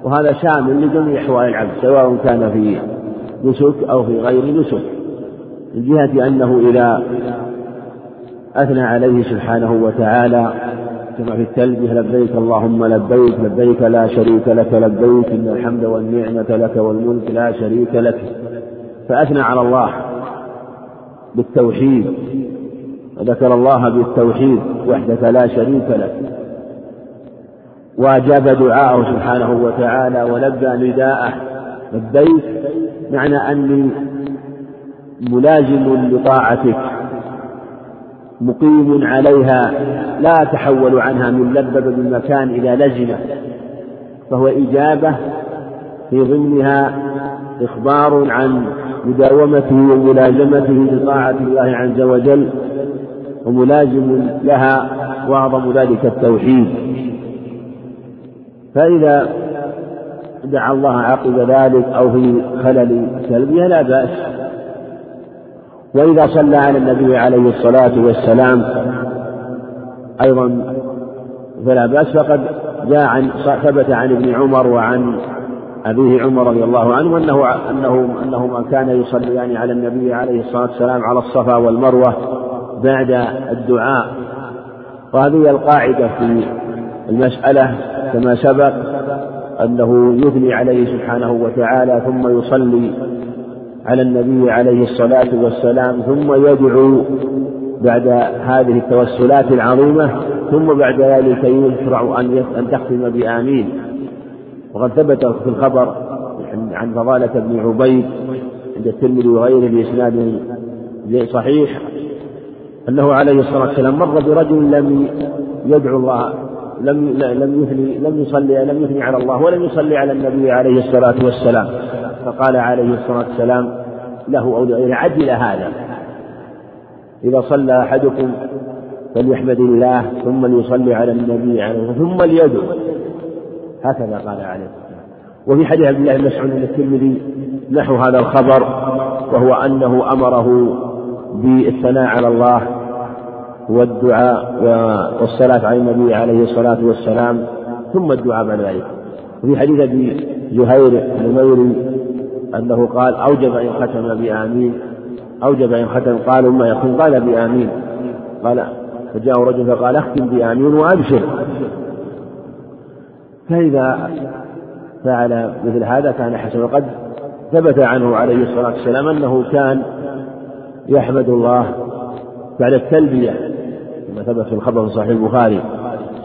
وهذا شامل لجميع أحوال العبد سواء كان في نسك أو في غير نسك من جهة أنه إذا أثنى عليه سبحانه وتعالى. كما في التلبية لبيك اللهم لبيك لبيك لا شريك لك لبيك إن الحمد والنعمة لك والملك لا شريك لك. فأثنى على الله بالتوحيد وذكر الله بالتوحيد وحدك لا شريك لك. وأجاب دعاءه سبحانه وتعالى ولبى نداءه. لبيك معنى أني ملازم لطاعتك. مقيم عليها لا أتحول عنها من لبب بالمكان إلى لزمه فهو إجابة في ضمنها إخبار عن مداومته وملازمته لطاعة الله عز وجل وملازم لها وأعظم ذلك التوحيد. فإذا دعا الله عقب ذلك أو في خلل تلبية لا بأس. وإذا صلى على النبي عليه الصلاة والسلام أيضا فلا بأس فقد جاء عن ثبت عن ابن عمر وعن أبيه عمر رضي الله عنه أنه أنه أنهما كان يصليان على النبي عليه الصلاة والسلام على الصفا والمروة بعد الدعاء. وهذه القاعدة في المسألة كما سبق أنه يثني عليه سبحانه وتعالى ثم يصلي على النبي عليه الصلاة والسلام ثم يدعو بعد هذه التوسلات العظيمة ثم بعد ذلك يشرع أن أن تختم بآمين. وقد ثبت في الخبر عن فضالة بن عبيد عند الترمذي وغيره بإسناد صحيح أنه عليه الصلاة والسلام مر برجل لم يدعو الله لم لم يثني لم يصلي لم يثني على الله ولم يصلي على النبي عليه الصلاة والسلام. فقال عليه الصلاة والسلام له أو لغيره عجل هذا. إذا صلى أحدكم فليحمد الله ثم ليصلي على النبي عليه ثم ليدعو هكذا قال عليه الصلاة وفي حديث عبد الله بن مسعود الترمذي نحو هذا الخبر وهو أنه أمره بالثناء على الله والدعاء والصلاة على النبي عليه الصلاة والسلام ثم الدعاء بعد ذلك. وفي حديث أبي زهير النميري أنه قال أوجب إن ختم بآمين أوجب إن ختم قالوا ما يكون قال بآمين قال فجاء رجل فقال اختم بآمين وأبشر. فإذا فعل مثل هذا كان حسنا وقد ثبت عنه عليه الصلاة والسلام أنه كان يحمد الله بعد التلبية كما ثبت في الخبر في صحيح البخاري.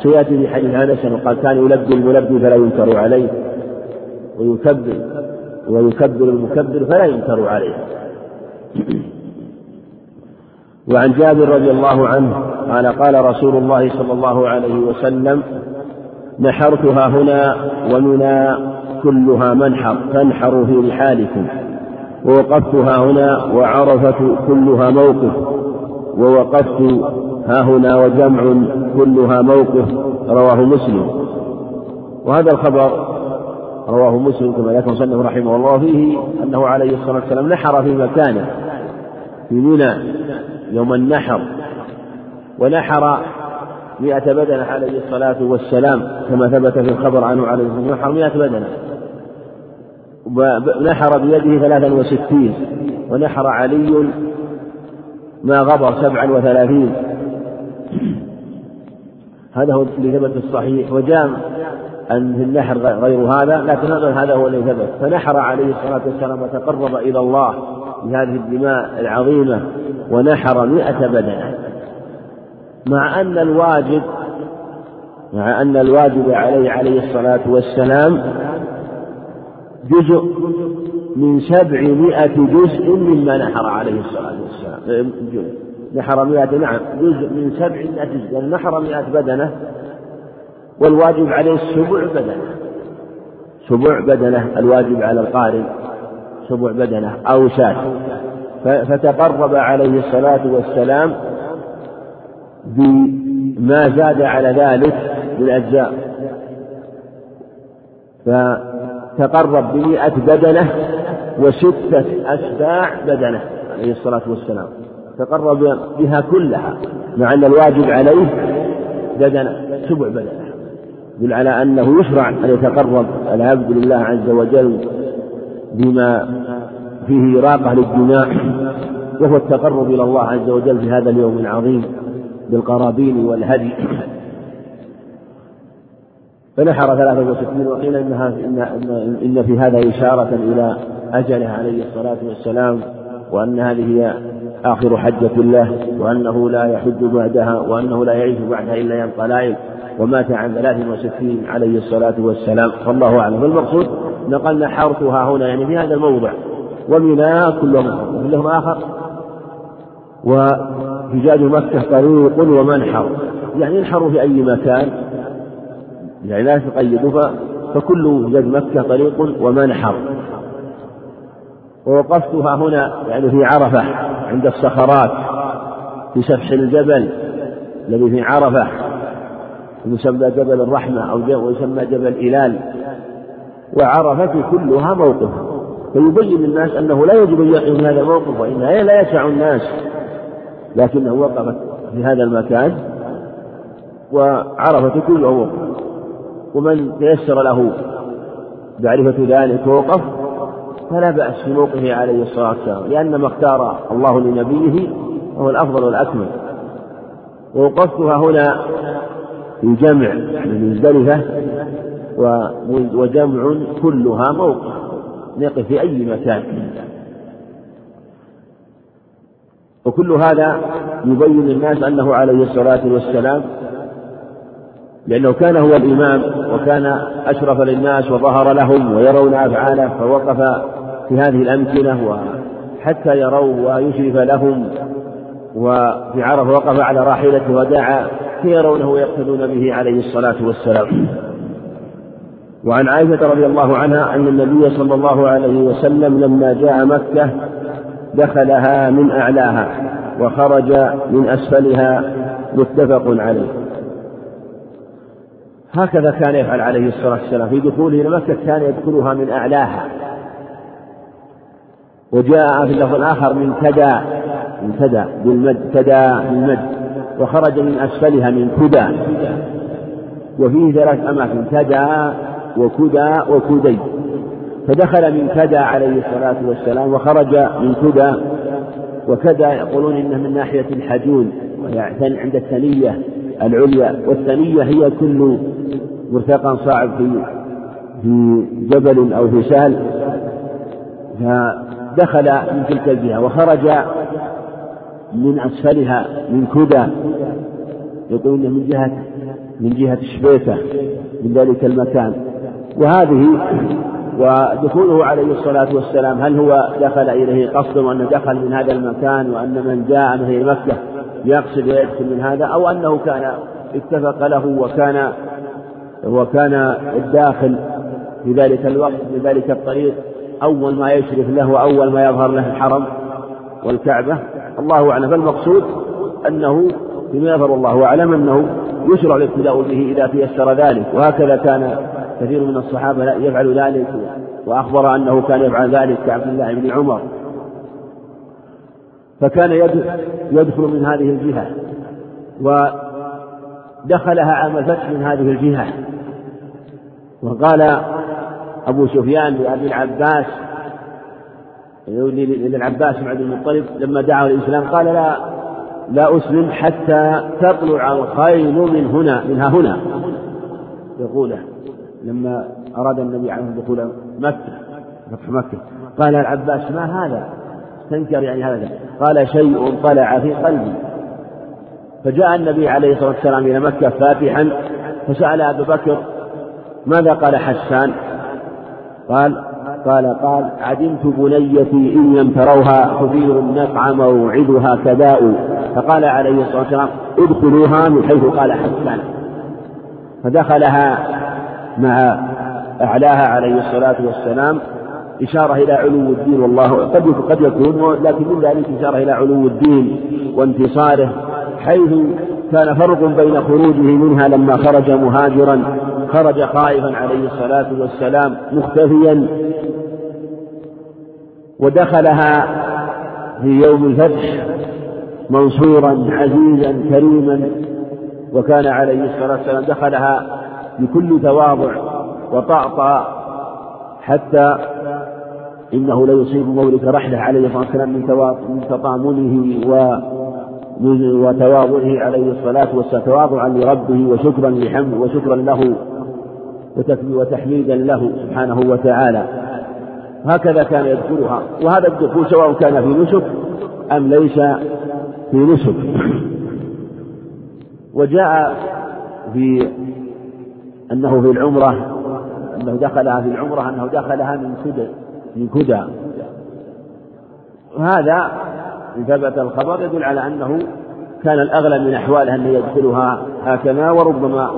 سيأتي في حديث أنس وقال كان يلبي الملبي فلا ينكر عليه ويكبر. ويكبر المكبر فلا ينكر عليه. وعن جابر رضي الله عنه قال قال رسول الله صلى الله عليه وسلم نحرتها هنا ومنى كلها منحر فانحروا في رحالكم. ووقفتها هنا وعرفة كلها موقف. ووقفت ها هنا وجمع كلها موقف رواه مسلم. وهذا الخبر رواه مسلم كما ذكر مصنف رحمه الله فيه أنه عليه الصلاة والسلام نحر في مكانه في منى يوم النحر ونحر مئة بدنة عليه الصلاة والسلام كما ثبت في الخبر عنه عليه الصلاة والسلام نحر مئة بدنة. نحر بيده ثلاثا وستين ونحر علي ما غبر سبعا وثلاثين. هذا هو اللي ثبت في الصحيح وجاء النحر غير هذا لكن هذا هو الذي ثبت. فنحر عليه الصلاة والسلام وتقرب إلى الله بهذه الدماء العظيمة ونحر مئة بدنة. مع أن الواجب مع أن الواجب عليه عليه الصلاة والسلام جزء من سبعمائة جزء مما نحر عليه الصلاة والسلام. نحر مئة نعم جزء من سبعمائة جزء. يعني نحر مئة بدنة والواجب عليه سبع بدنة. سبع بدنة الواجب على القارئ سبع بدنة أو شاة فتقرب عليه الصلاة والسلام بما زاد على ذلك من أجزاء. فتقرب بمئة بدنة وستة أتباع بدنة عليه الصلاة والسلام. تقرب بها كلها مع أن الواجب عليه بدنة سبع بدنة. يدل على أنه يشرع أن يتقرب العبد لله عز وجل بما فيه إراقة للدماء وهو التقرب إلى الله عز وجل في هذا اليوم العظيم بالقرابين والهدي. فنحر ثلاثة وستين وقيل إنها إن, إن في هذا إشارة إلى أجله عليه الصلاة والسلام وأن هذه هي آخر حجة الله وأنه لا يحج بعدها وأنه لا يعيش بعدها إلا يوم قلائل ومات عن ثلاث وستين عليه الصلاة والسلام. والله أعلم. فالمقصود نقلنا حرثها هنا يعني في هذا الموضع. ومنى كلهم. كلهم آخر. وحجاج مكة طريق ومنحر. يعني ينحر في أي مكان. يعني لا تقيدوا. فكل حجاج مكة طريق ومنحر. ووقفتها هنا يعني في عرفة عند الصخرات في سفح الجبل الذي في عرفة. يسمى جبل الرحمة أو يسمى جبل إلال وعرفة كلها موقف فيبين للناس أنه لا يجب أن يقف هذا الموقف وإنها لا يسع الناس. لكنه وقف في هذا المكان وعرفة كله موقف. ومن تيسر له معرفة ذلك ووقف فلا بأس في موقفه عليه الصلاة والسلام. لأن ما اختار الله لنبيه هو الأفضل والأكمل. ووقفتها هنا في جمع من مزدلفة وجمع كلها موقف نقف في أي مكان. وكل هذا يبين للناس أنه عليه الصلاة والسلام لأنه كان هو الإمام وكان أشرف للناس وظهر لهم ويرون أفعاله فوقف في هذه الأمكنة وحتى يروا ويشرف لهم. وفي عرفة وقف على راحلته ودعا فيرونه ويقتدون به عليه الصلاة والسلام. وعن عائشة رضي الله عنها أن النبي صلى الله عليه وسلم لما جاء مكة دخلها من أعلاها وخرج من أسفلها متفق عليه. هكذا كان يفعل عليه الصلاة والسلام. في دخوله إلى مكة كان يدخلها من أعلاها. وجاء في اللفظ الآخر من كدى كدى بالمد كدى بالمد وخرج من أسفلها من كدى. وفيه ثلاث أماكن كدى وكدى وكدي. فدخل من كدى عليه الصلاة والسلام وخرج من كدى. وكدى يقولون إنه من ناحية الحجون وهي عند الثنية العليا. والثنية هي كل مرتقى صاعد في في جبل أو في سهل. فدخل من تلك الجهة وخرج من أسفلها من كدى يقولون من جهة من جهة شبيكة من ذلك المكان. وهذه ودخوله عليه الصلاة والسلام هل هو دخل إليه قصدا وأنه دخل من هذا المكان وأن من جاء من مكة يقصد ويدخل من هذا أو أنه كان اتفق له وكان وكان الداخل في ذلك الوقت في ذلك الطريق أول ما يشرف له وأول ما يظهر له الحرم والكعبة؟ الله أعلم. فالمقصود أنه فيما يظهر الله أعلم أنه يشرع الابتداء به إذا تيسر ذلك. وهكذا كان كثير من الصحابة يفعل ذلك وأخبر أنه كان يفعل ذلك كعبد الله بن عمر. فكان يدخل من هذه الجهة ودخلها عام الفتح من هذه الجهة. وقال أبو سفيان لأبي العباس للعباس بن عبد المطلب لما دعا الإسلام قال لا لا أسلم حتى تطلع الخيل من هنا منها هنا. يقوله لما أراد النبي عليه دخول مكة فتح مكة. قال العباس ما هذا؟ استنكر يعني هذا. قال شيء طلع في قلبي. فجاء النبي عليه الصلاة والسلام إلى مكة فاتحا فسأل أبا بكر ماذا قال حسان؟ قال قال قال عدمت بنيتي إن لم تروها خبير النفع موعدها كداء فقال عليه الصلاة والسلام ادخلوها من حيث قال حسان. فدخلها مع أعلاها عليه الصلاة والسلام إشارة إلى علو الدين والله قد قد يكون لكن من ذلك إشارة إلى علو الدين وانتصاره حيث كان فرق بين خروجه منها لما خرج مهاجرا خرج خائفا عليه الصلاة والسلام مختفيا. ودخلها في يوم الفتح منصورا عزيزا كريما وكان عليه الصلاة والسلام دخلها بكل تواضع وطأطأ حتى إنه ليصيب مولك رحلة عليه الصلاة والسلام من تطامنه و وتواضعه عليه الصلاة والسلام تواضعا لربه وشكرا لحمد وشكرا له. وتحميدا له سبحانه وتعالى. هكذا كان يذكرها وهذا الدخول سواء كان في نسك أم ليس في نسك. وجاء في أنه في العمرة أنه دخلها في العمرة أنه دخلها من كدى من كدى وهذا إن ثبت الخبر يدل على أنه كان الأغلب من أحواله أن يدخلها هكذا وربما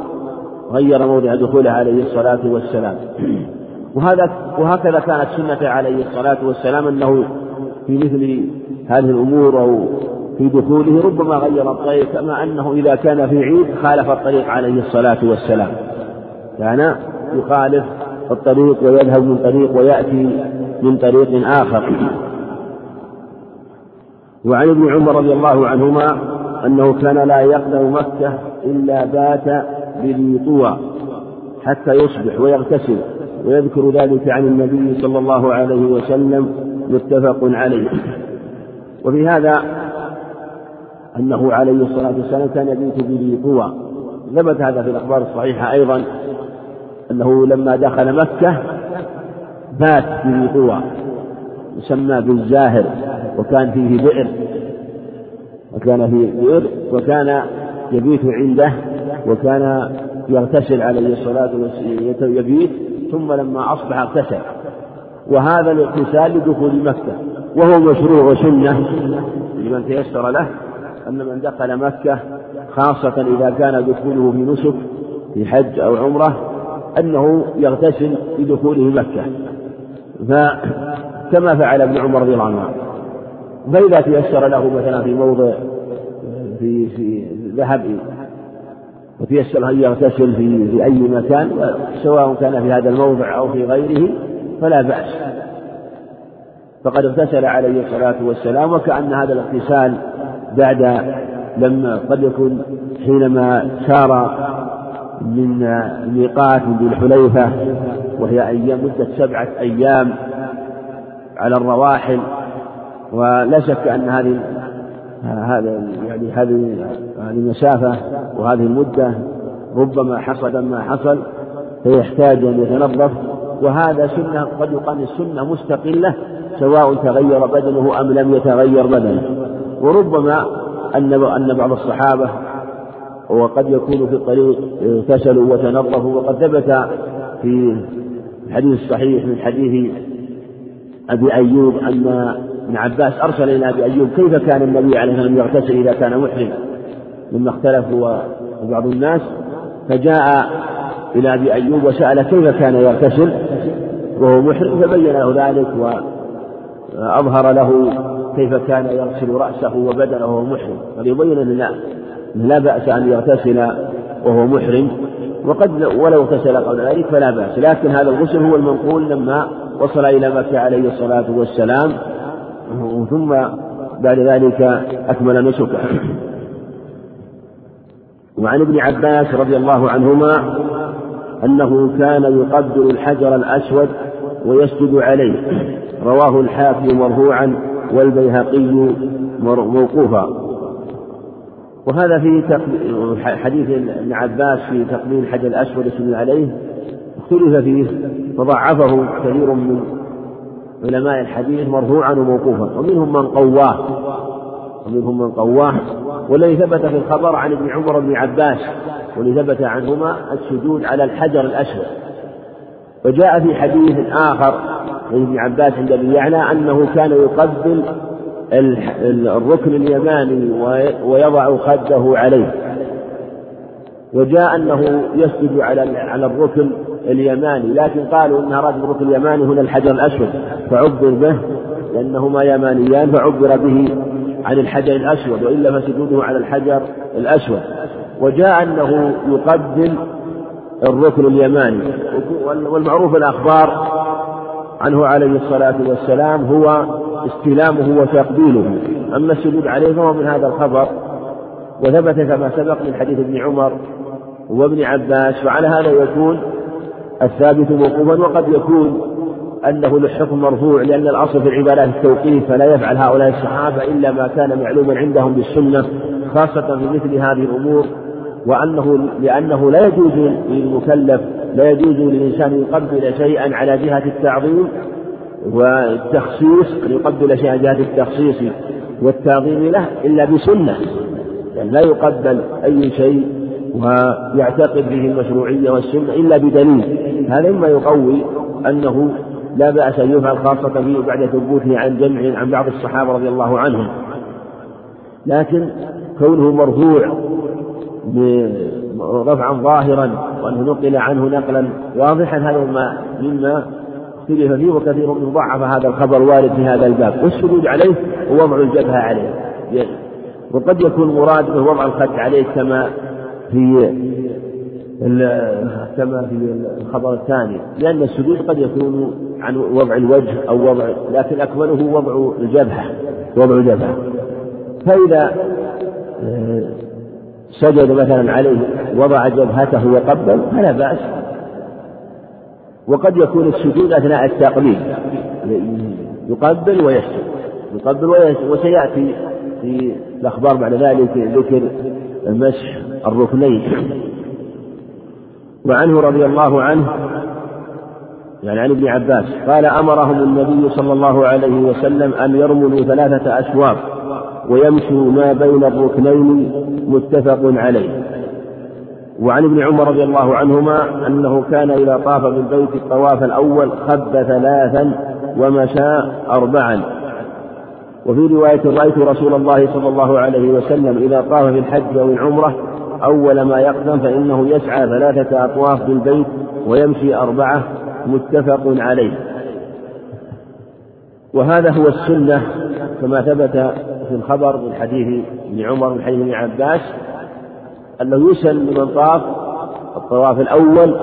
غير موضع دخوله عليه الصلاة والسلام. وهذا وهكذا كانت سنة عليه الصلاة والسلام أنه في مثل هذه الأمور أو في دخوله ربما غير الطريق كما أنه إذا كان في عيد خالف الطريق عليه الصلاة والسلام. كان يخالف الطريق ويذهب من طريق ويأتي من طريق آخر. وعن ابن عمر رضي الله عنهما أنه كان لا يقدم مكة إلا بات بذي طوى حتى يصبح ويغتسل ويذكر ذلك عن النبي صلى الله عليه وسلم متفق عليه. وفي هذا أنه عليه الصلاة والسلام كان يبيت بذي قوى ثبت هذا في الأخبار الصحيحة أيضا أنه لما دخل مكة بات بذي قوى يسمى بالزاهر وكان فيه بئر. وكان فيه بئر وكان يبيت عنده وكان يغتسل عليه الصلاة والسلام يبيت ثم لما أصبح اغتسل. وهذا الاغتسال لدخول مكة وهو مشروع وسنة لمن تيسر له أن من دخل مكة خاصة إذا كان دخوله في نسك في حج أو عمرة أنه يغتسل بدخوله مكة. فكما فعل ابن عمر رضي الله عنه. فإذا تيسر له مثلا في موضع في في ذهب وتيسر أن يغتسل في في أي مكان سواء كان في هذا الموضع أو في غيره فلا بأس. فقد اغتسل عليه الصلاة والسلام وكأن هذا الاغتسال بعد لما قد يكون حينما سار من ميقات ذي الحليفة وهي أيام مدة سبعة أيام على الرواحل. ولا شك أن هذه هذا يعني هذه هذه المسافة وهذه المدة ربما حصل ما حصل فيحتاج أن يتنظف. وهذا سنة قد يقال السنة مستقلة سواء تغير بدنه أم لم يتغير بدنه. وربما أن أن بعض الصحابة وقد يكون في الطريق اغتسلوا وتنظفوا. وقد ثبت في الحديث الصحيح من حديث أبي أيوب أن ابن عباس أرسل إلى أبي أيوب كيف كان النبي عليه الصلاة والسلام يغتسل إذا كان محرما مما اختلفوا بعض الناس. فجاء إلى أبي أيوب وسأل كيف كان يغتسل؟ وهو محرم فبين له ذلك وأظهر له كيف كان يغسل رأسه وبدنه وهو محرم. فليبين أن لا لا بأس أن يغتسل وهو محرم وقد ولو اغتسل قبل ذلك فلا بأس. لكن هذا الغسل هو المنقول لما وصل إلى مكة عليه الصلاة والسلام. ثم بعد ذلك أكمل نسكه. وعن ابن عباس رضي الله عنهما أنه كان يقبل الحجر الأسود ويسجد عليه. رواه الحاكم مرفوعا والبيهقي موقوفا. وهذا في حديث ابن عباس في تقبيل الحجر الأسود يسجد عليه. اختلف فيه فضعفه كثير من علماء الحديث مرفوعا وموقوفا. ومنهم من قواه. ومنهم من قواه. والذي ثبت في الخبر عن ابن عمر بن عباس. والذي ثبت عنهما السجود على الحجر الأسود. وجاء في حديث آخر عن ابن عباس عند أبي يعلى أنه كان يقبل الركن اليماني ويضع خده عليه. وجاء أنه يسجد على على الركن اليماني لكن قالوا أن أراد الركن اليماني هنا الحجر الأسود فعبر به لأنهما يمانيان فعبر به عن الحجر الأسود وإلا فسجوده على الحجر الأسود. وجاء أنه يقبل الركن اليماني والمعروف الأخبار عنه عليه الصلاة والسلام هو استلامه وتقبيله. أما السجود عليه فهو من هذا الخبر وثبت كما سبق من حديث ابن عمر وابن عباس وعلى هذا يكون الثابت موقوفا وقد يكون أنه للحكم مرفوع لأن الأصل في العبادات التوقيف فلا يفعل هؤلاء الصحابة إلا ما كان معلوما عندهم بالسنة خاصة في مثل هذه الأمور وأنه لأنه لا يجوز للمكلف لا يجوز للإنسان أن يقبل شيئا على جهة التعظيم والتخصيص أن يقبل شيئا جهة التخصيص والتعظيم له إلا بسنة يعني لا يقبل أي شيء ويعتقد به المشروعية والسنة إلا بدليل. هذا مما يقوي أنه لا بأس أن يفعل خاصة به بعد ثبوته عن جمع عن بعض الصحابة رضي الله عنهم. لكن كونه مرفوع رفعا ظاهرا وأنه نقل عنه نقلا واضحا هذا مما مما اختلف فيه وكثير من ضعف هذا الخبر وارد في هذا الباب. والسجود عليه ووضع الجبهة عليه. وقد يكون مراد به وضع الخد عليه كما في كما في الخبر الثاني. لأن السجود قد يكون عن وضع الوجه أو وضع لكن أكمله وضع الجبهة وضع الجبهة. فإذا آه، سجد مثلا عليه وضع جبهته وقبل فلا بأس. وقد يكون السجود أثناء التقبيل يقبل ويسجد. يقبل ويسجد. وسيأتي في الأخبار بعد ذلك ذكر مسح الركنين. وعنه رضي الله عنه يعني عن ابن عباس قال أمرهم النبي صلى الله عليه وسلم أن يرملوا ثلاثة أشواط ويمشوا ما بين الركنين متفق عليه. وعن ابن عمر رضي الله عنهما أنه كان إذا طاف بالبيت الطواف الأول خب ثلاثا ومشى أربعا. وفي رواية رأيت رسول الله صلى الله عليه وسلم إذا طاف في الحج أو العمرة أول ما يقدم فإنه يسعى ثلاثة أطواف بالبيت ويمشي أربعة متفق عليه. وهذا هو السنة كما ثبت في الخبر من حديث ابن عمر من حديث ابن عباس أنه يسن لمن طاف الطواف الأول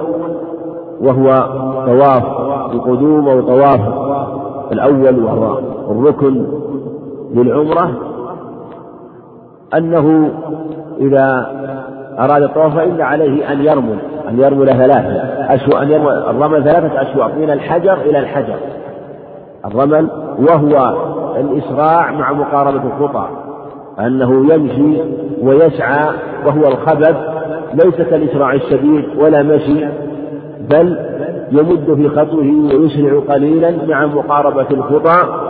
وهو طواف القدوم أو طواف الأول وهو الركن للعمرة أنه إذا أراد الطواف فإن عليه أن يرمل أن يرمل ثلاثة أشواط أن يرمل الرمل ثلاثة أشواط من الحجر إلى الحجر. الرمل وهو الإسراع مع مقاربة الخطى أنه يمشي ويسعى وهو الخبث ليس كالإسراع الشديد ولا مشي بل يمد في خطوه ويسرع قليلا مع مقاربة الخطى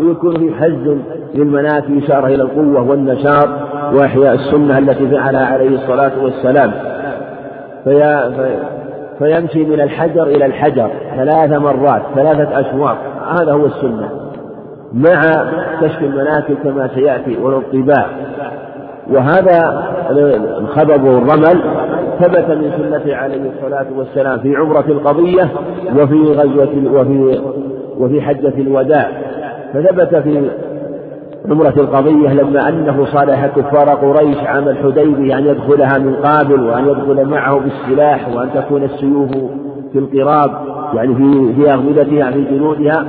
ويكون في حز للمنافي إشارة إلى القوة والنشاط وإحياء السنة التي فعلها عليه الصلاة والسلام. في فيمشي من الحجر إلى الحجر ثلاث مرات ثلاثة أشواط. هذا هو السنة. مع كشف المناكب كما سيأتي والاطباع. وهذا الخبب والرمل ثبت من سنته عليه الصلاة والسلام في عمرة القضية وفي غزوة وفي وفي حجة الوداع. فثبت في عمرة القضية لما أنه صالح كفار قريش عام الحديبية أن يدخلها من قابل وأن يدخل معه بالسلاح وأن تكون السيوف في القراب يعني في في أغمدتها في جنودها.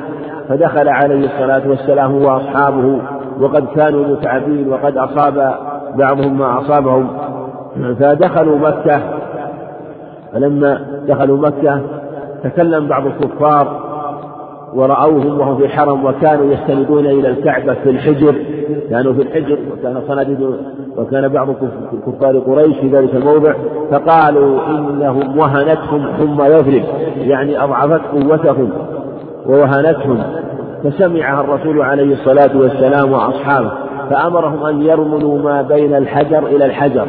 فدخل عليه الصلاة والسلام هو وأصحابه وقد كانوا متعبين وقد أصاب بعضهم ما أصابهم. فدخلوا مكة. فلما دخلوا مكة تكلم بعض الكفار ورأوهم وهم في الحرم وكانوا يستندون إلى الكعبة في الحجر كانوا في الحجر وكان صناديد وكان بعض كفار قريش في ذلك الموضع فقالوا إنهم وهنتهم ثم يضرب يعني أضعفت قوتهم ووهنتهم فسمعها الرسول عليه الصلاة والسلام وأصحابه فأمرهم أن يرملوا ما بين الحجر إلى الحجر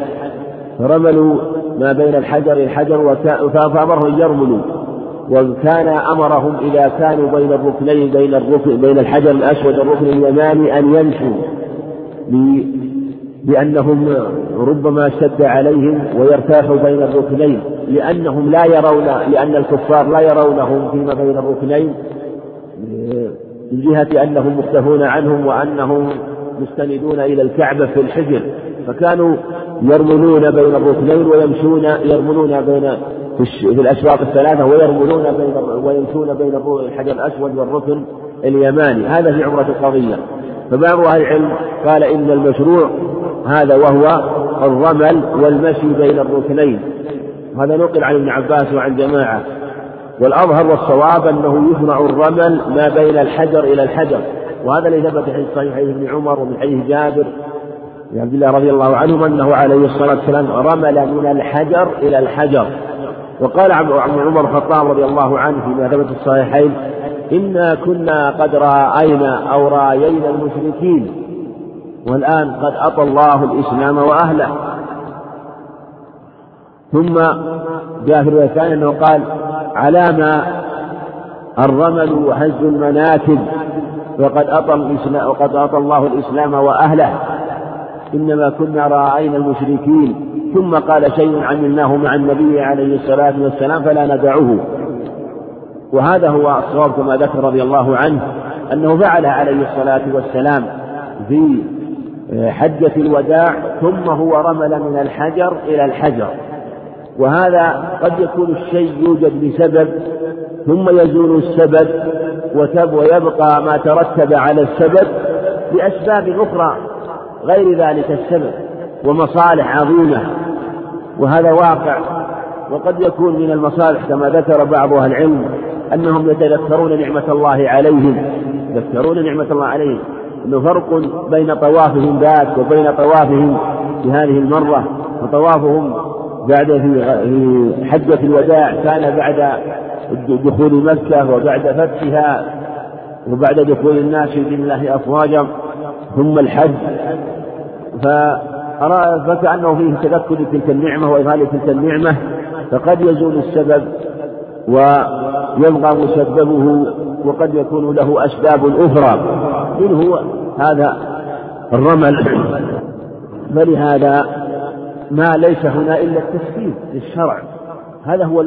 فرملوا ما بين الحجر إلى الحجر فأمرهم أن يرملوا وكان أمرهم إذا كانوا بين الركنين بين الركن بين الحجر الأسود والركن اليماني أن يمشوا لأنهم ربما اشتد عليهم ويرتاحوا بين الركنين لأنهم لا يرون لأن الكفار لا يرونهم فيما بين الركنين من جهة أنهم مختفون عنهم وأنهم مستندون إلى الكعبة في الحجر. فكانوا يرملون بين الركنين ويمشون يرملون بين في الأشواط الثلاثة ويرملون بين ويمشون بين الحجر الأسود والركن اليماني. هذا في عمرة القضية. فبعض أهل العلم قال إن المشروع هذا وهو الرمل والمشي بين الركنين. هذا نقل عن ابن عباس وعن جماعة. والأظهر والصواب أنه يشرع الرمل ما بين الحجر إلى الحجر. وهذا الذي ثبت في صحيح ابن عمر ومن حديث جابر عبد الله رضي الله عنهما أنه عليه الصلاة والسلام رمل من الحجر إلى الحجر. وقال عن عمر الخطاب رضي الله عنه فيما ثبت في الصحيحين إنا كنا قد رأينا أو رايينا المشركين والآن قد أطى الله الإسلام وأهله. ثم جاء في الرواية الثانية أنه قال علامة الرمل وهز المناكب وقد أطى الإسلام وقد أطى الله الإسلام وأهله. إنما كنا رأينا المشركين ثم قال شيء عملناه مع النبي عليه الصلاة والسلام فلا ندعه وهذا هو الصواب كما ذكر رضي الله عنه أنه فعل عليه الصلاة والسلام في حجة الوداع ثم هو رمل من الحجر إلى الحجر. وهذا قد يكون الشيء يوجد بسبب ثم يزول السبب ويبقى ما ترتب على السبب بأسباب أخرى. غير ذلك السبب ومصالح عظيمة وهذا واقع وقد يكون من المصالح كما ذكر بعض أهل العلم أنهم يتذكرون نعمة الله عليهم يتذكرون نعمة الله عليهم أنه فرق بين طوافهم ذاك وبين طوافهم في هذه المرة وطوافهم بعد في حجة الوداع كان بعد دخول مكة وبعد فتحها وبعد دخول الناس في الله أفواجا ثم الحج. فكأنه فيه تذكر تلك النعمة وإظهار تلك النعمة فقد يزول السبب ويبقى مسببه وقد يكون له أسباب أخرى. منه هذا الرمل. فلهذا ما ليس هنا إلا التسبيب للشرع. هذا هو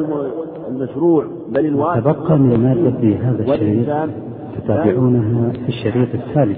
المشروع. بل الواجب تبقى من مادة هذا الشريط تتابعونها في الشريط الثالث